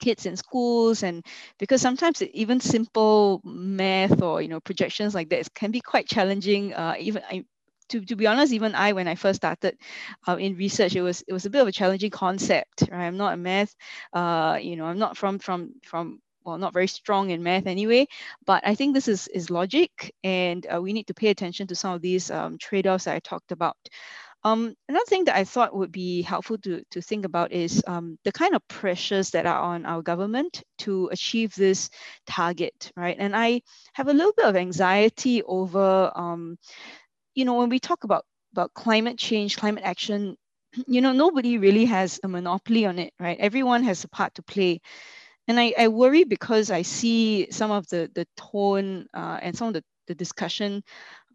[SPEAKER 6] kids in schools and because sometimes even simple math or you know projections like that can be quite challenging uh, even I, to, to be honest even i when i first started uh, in research it was it was a bit of a challenging concept right i'm not a math uh, you know i'm not from from from well not very strong in math anyway but i think this is is logic and uh, we need to pay attention to some of these um, trade-offs that i talked about um, another thing that I thought would be helpful to, to think about is um, the kind of pressures that are on our government to achieve this target, right? And I have a little bit of anxiety over, um, you know, when we talk about, about climate change, climate action, you know, nobody really has a monopoly on it, right? Everyone has a part to play. And I, I worry because I see some of the, the tone uh, and some of the, the discussion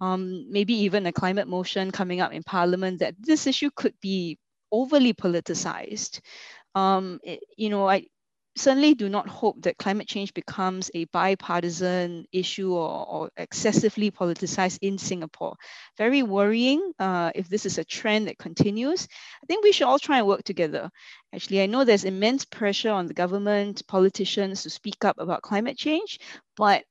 [SPEAKER 6] um, maybe even a climate motion coming up in parliament that this issue could be overly politicized. Um, it, you know, I certainly do not hope that climate change becomes a bipartisan issue or, or excessively politicized in Singapore. Very worrying uh, if this is a trend that continues. I think we should all try and work together. Actually, I know there's immense pressure on the government, politicians to speak up about climate change, but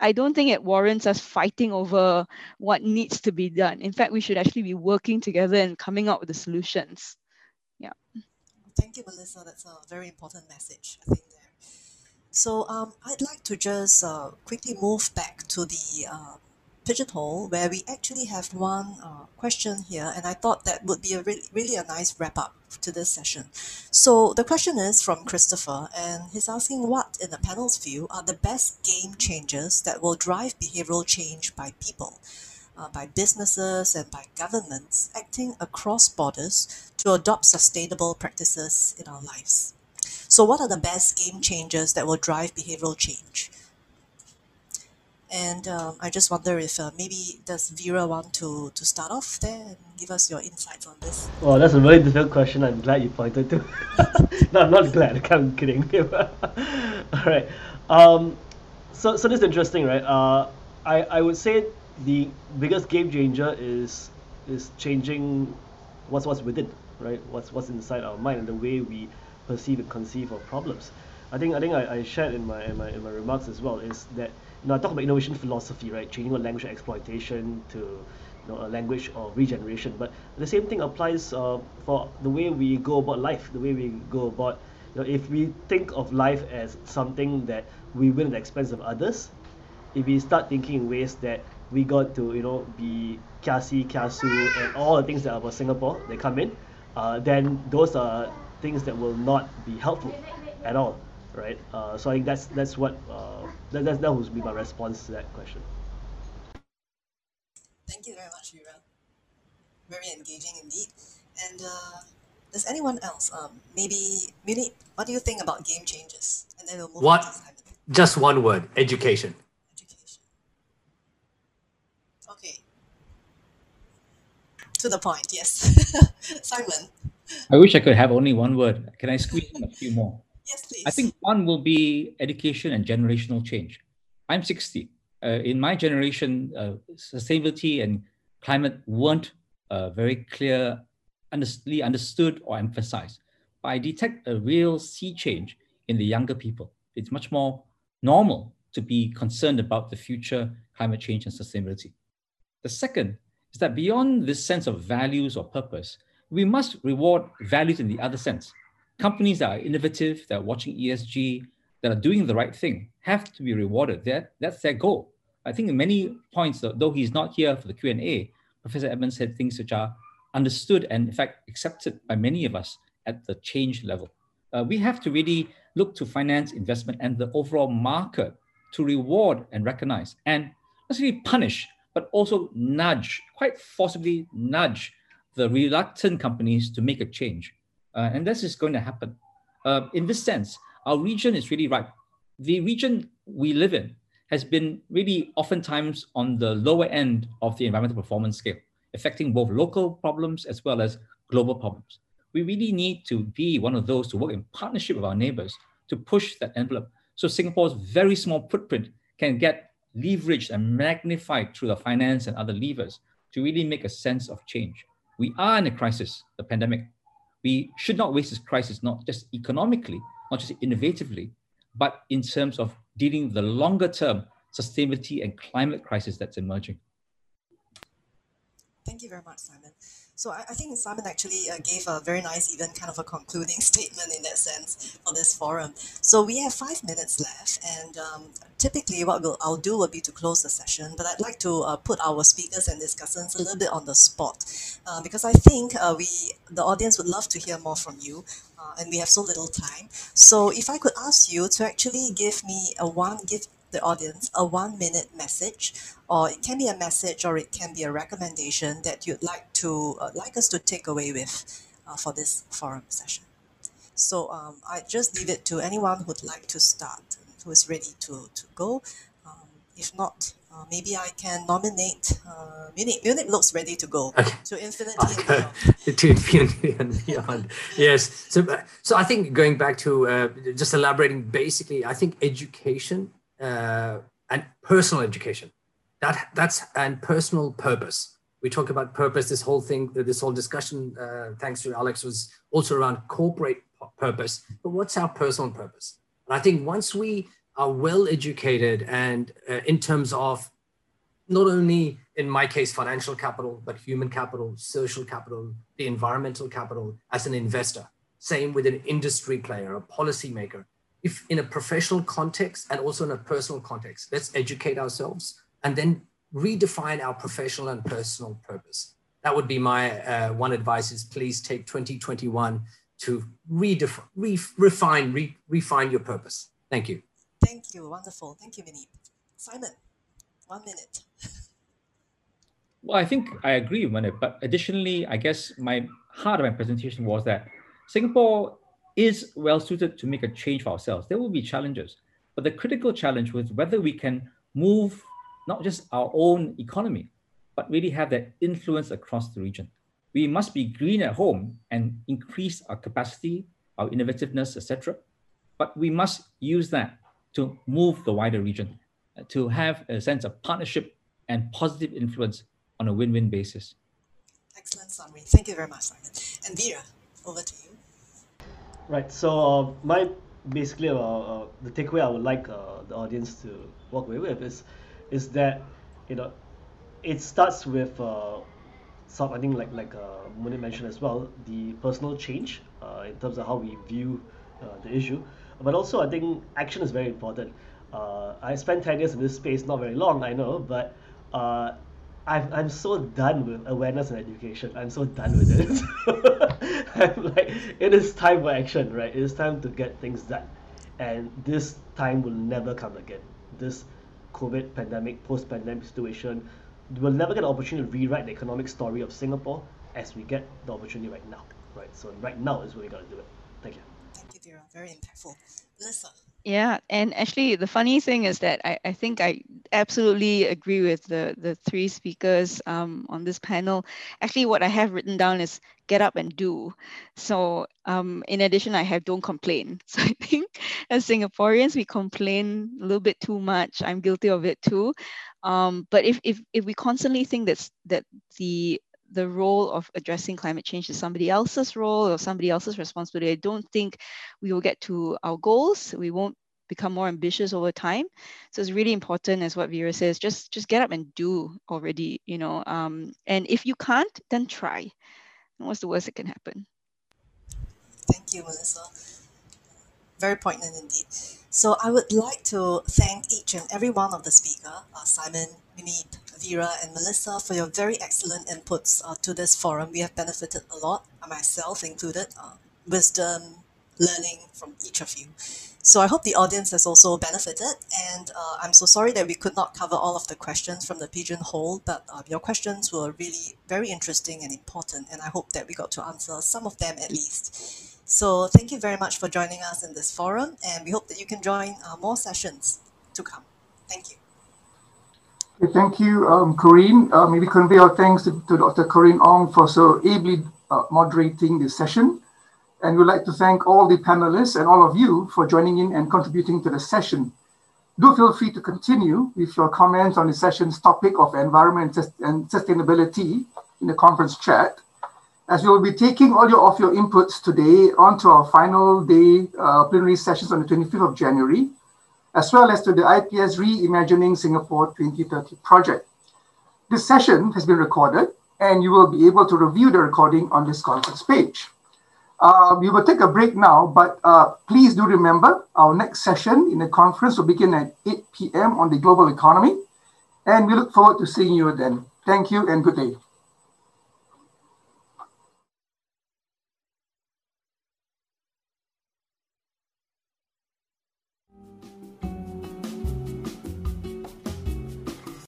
[SPEAKER 6] I don't think it warrants us fighting over what needs to be done. In fact, we should actually be working together and coming up with the solutions. Yeah.
[SPEAKER 2] Thank you, Melissa. That's a very important message, I think, there. So um, I'd like to just uh, quickly move back to the uh, pigeonhole where we actually have one uh, question here and I thought that would be a really, really a nice wrap up to this session. So the question is from Christopher and he's asking what in the panel's view are the best game changers that will drive behavioral change by people, uh, by businesses and by governments acting across borders to adopt sustainable practices in our lives. So what are the best game changers that will drive behavioral change? And um, I just wonder if uh, maybe does Vera want to, to start off there and give us your insights on this?
[SPEAKER 7] Well, that's a very difficult question. I'm glad you pointed to. [laughs] no, I'm not glad. [laughs] I'm kidding. [laughs] All right. Um, so, so this is interesting, right? Uh, I, I would say the biggest game changer is is changing what's what's within, right? What's what's inside our mind and the way we perceive and conceive of problems. I think I think I, I shared in my, in my in my remarks as well is that you know, I talk about innovation philosophy, right? Changing a language of exploitation to you know, a language of regeneration. But the same thing applies uh, for the way we go about life, the way we go about, you know, if we think of life as something that we win at the expense of others, if we start thinking in ways that we got to, you know, be kiasi, kiasu, and all the things that are about Singapore, they come in, uh, then those are things that will not be helpful at all right? Uh, so I think that's that's what uh, that that that would be my response to that question.
[SPEAKER 2] Thank you very much, Vera. Very engaging indeed. And uh, does anyone else, um, maybe, maybe, what do you think about game changes? And then we'll move
[SPEAKER 5] what? Just one word: education.
[SPEAKER 2] Education. Okay. To the point, yes. [laughs] Simon.
[SPEAKER 3] I wish I could have only one word. Can I squeeze in a few more? [laughs]
[SPEAKER 2] Yes, please.
[SPEAKER 3] I think one will be education and generational change. I'm 60. Uh, in my generation, uh, sustainability and climate weren't uh, very clear, understood, understood or emphasized. But I detect a real sea change in the younger people. It's much more normal to be concerned about the future climate change and sustainability. The second is that beyond this sense of values or purpose, we must reward values in the other sense companies that are innovative, that are watching ESG, that are doing the right thing, have to be rewarded. That, that's their goal. I think in many points, though he's not here for the Q&A, Professor Edmans said things which are understood and in fact accepted by many of us at the change level. Uh, we have to really look to finance investment and the overall market to reward and recognize and only punish, but also nudge, quite forcibly nudge the reluctant companies to make a change. Uh, and this is going to happen. Uh, in this sense, our region is really right. The region we live in has been really oftentimes on the lower end of the environmental performance scale, affecting both local problems as well as global problems. We really need to be one of those to work in partnership with our neighbors to push that envelope. So Singapore's very small footprint can get leveraged and magnified through the finance and other levers to really make a sense of change. We are in a crisis, the pandemic. We should not waste this crisis, not just economically, not just innovatively, but in terms of dealing with the longer term sustainability and climate crisis that's emerging.
[SPEAKER 2] Thank you very much, Simon. So I, I think Simon actually uh, gave a very nice, even kind of a concluding [laughs] statement in that sense for this forum. So we have five minutes left, and um, typically what we'll, I'll do will be to close the session, but I'd like to uh, put our speakers and discussants a little bit on the spot uh, because I think uh, we, the audience would love to hear more from you. Uh, and we have so little time. So if I could ask you to actually give me a one, give the audience a one minute message or it can be a message or it can be a recommendation that you'd like to uh, like us to take away with uh, for this forum session so um, i just leave it to anyone who'd like to start who is ready to, to go um, if not uh, maybe I can nominate uh, Munib. Munib looks ready to go okay. to infinity okay. and [laughs]
[SPEAKER 5] to infinity and beyond. yes. So, so I think going back to uh, just elaborating, basically, I think education uh, and personal education. That that's and personal purpose. We talk about purpose. This whole thing, this whole discussion, uh, thanks to Alex, was also around corporate purpose. But what's our personal purpose? And I think once we are well educated and uh, in terms of not only in my case financial capital but human capital social capital the environmental capital as an investor same with an industry player a policymaker if in a professional context and also in a personal context, let's educate ourselves and then redefine our professional and personal purpose. That would be my uh, one advice is please take 2021 to redefine, re refine, re refine your purpose. Thank you.
[SPEAKER 2] Thank you. Wonderful. Thank you, Vinny. Simon, one minute. [laughs]
[SPEAKER 3] Well, I think I agree with it, but additionally, I guess my heart of my presentation was that Singapore is well suited to make a change for ourselves. There will be challenges, but the critical challenge was whether we can move not just our own economy, but really have that influence across the region. We must be green at home and increase our capacity, our innovativeness, etc. But we must use that to move the wider region, to have a sense of partnership and positive influence on a win-win basis.
[SPEAKER 2] Excellent summary. Thank you very much, Simon. And Vera, over to you.
[SPEAKER 7] Right. So uh, my basically uh, uh, the takeaway I would like uh, the audience to walk away with is is that you know it starts with uh, some I think like like uh, Munib mentioned as well the personal change uh, in terms of how we view uh, the issue, but also I think action is very important. Uh, I spent ten years in this space, not very long, I know, but uh, I'm, I'm so done with awareness and education. I'm so done with it. [laughs] I'm [laughs] like, it is time for action, right? It is time to get things done. And this time will never come again. This COVID pandemic, post pandemic situation, we'll never get an opportunity to rewrite the economic story of Singapore as we get the opportunity right now, right? So, right now is where we got to do it. Thank you.
[SPEAKER 2] Thank you, Vera. Very impactful. Melissa.
[SPEAKER 6] Yeah, and actually, the funny thing is that I, I think I absolutely agree with the, the three speakers um, on this panel. Actually, what I have written down is get up and do. So, um, in addition, I have don't complain. [laughs] So, I think as Singaporeans, we complain a little bit too much. I'm guilty of it too. Um, but if, if, if we constantly think that's, that the the role of addressing climate change is somebody else's role or somebody else's responsibility. I don't think we will get to our goals. We won't become more ambitious over time. So it's really important, as what Vera says, just just get up and do already. You know, um, and if you can't, then try. what's the worst that can happen?
[SPEAKER 2] Thank you, Melissa. Very poignant indeed. So I would like to thank each and every one of the speaker, uh, Simon, Munib, Vera, and Melissa for your very excellent inputs uh, to this forum. We have benefited a lot, myself included. Uh, wisdom, learning from each of you. So I hope the audience has also benefited. And uh, I'm so sorry that we could not cover all of the questions from the pigeonhole, but uh, your questions were really very interesting and important. And I hope that we got to answer some of them at least. So thank you very much for joining us in this forum. And we hope that you can join uh, more sessions to come. Thank you.
[SPEAKER 1] Okay, thank you, um, Corinne. Uh, maybe convey our thanks to, to Dr. Corinne Ong for so ably uh, moderating this session. And we'd like to thank all the panelists and all of you for joining in and contributing to the session. Do feel free to continue with your comments on the session's topic of environment and sustainability in the conference chat, as we will be taking all your, of your inputs today onto our final day uh, plenary sessions on the 25th of January, as well as to the IPS Reimagining Singapore 2030 project. This session has been recorded, and you will be able to review the recording on this conference page. Uh, we will take a break now, but uh, please do remember our next session in the conference will begin at 8 p.m. on the global economy. And we look forward to seeing you then. Thank you and good day.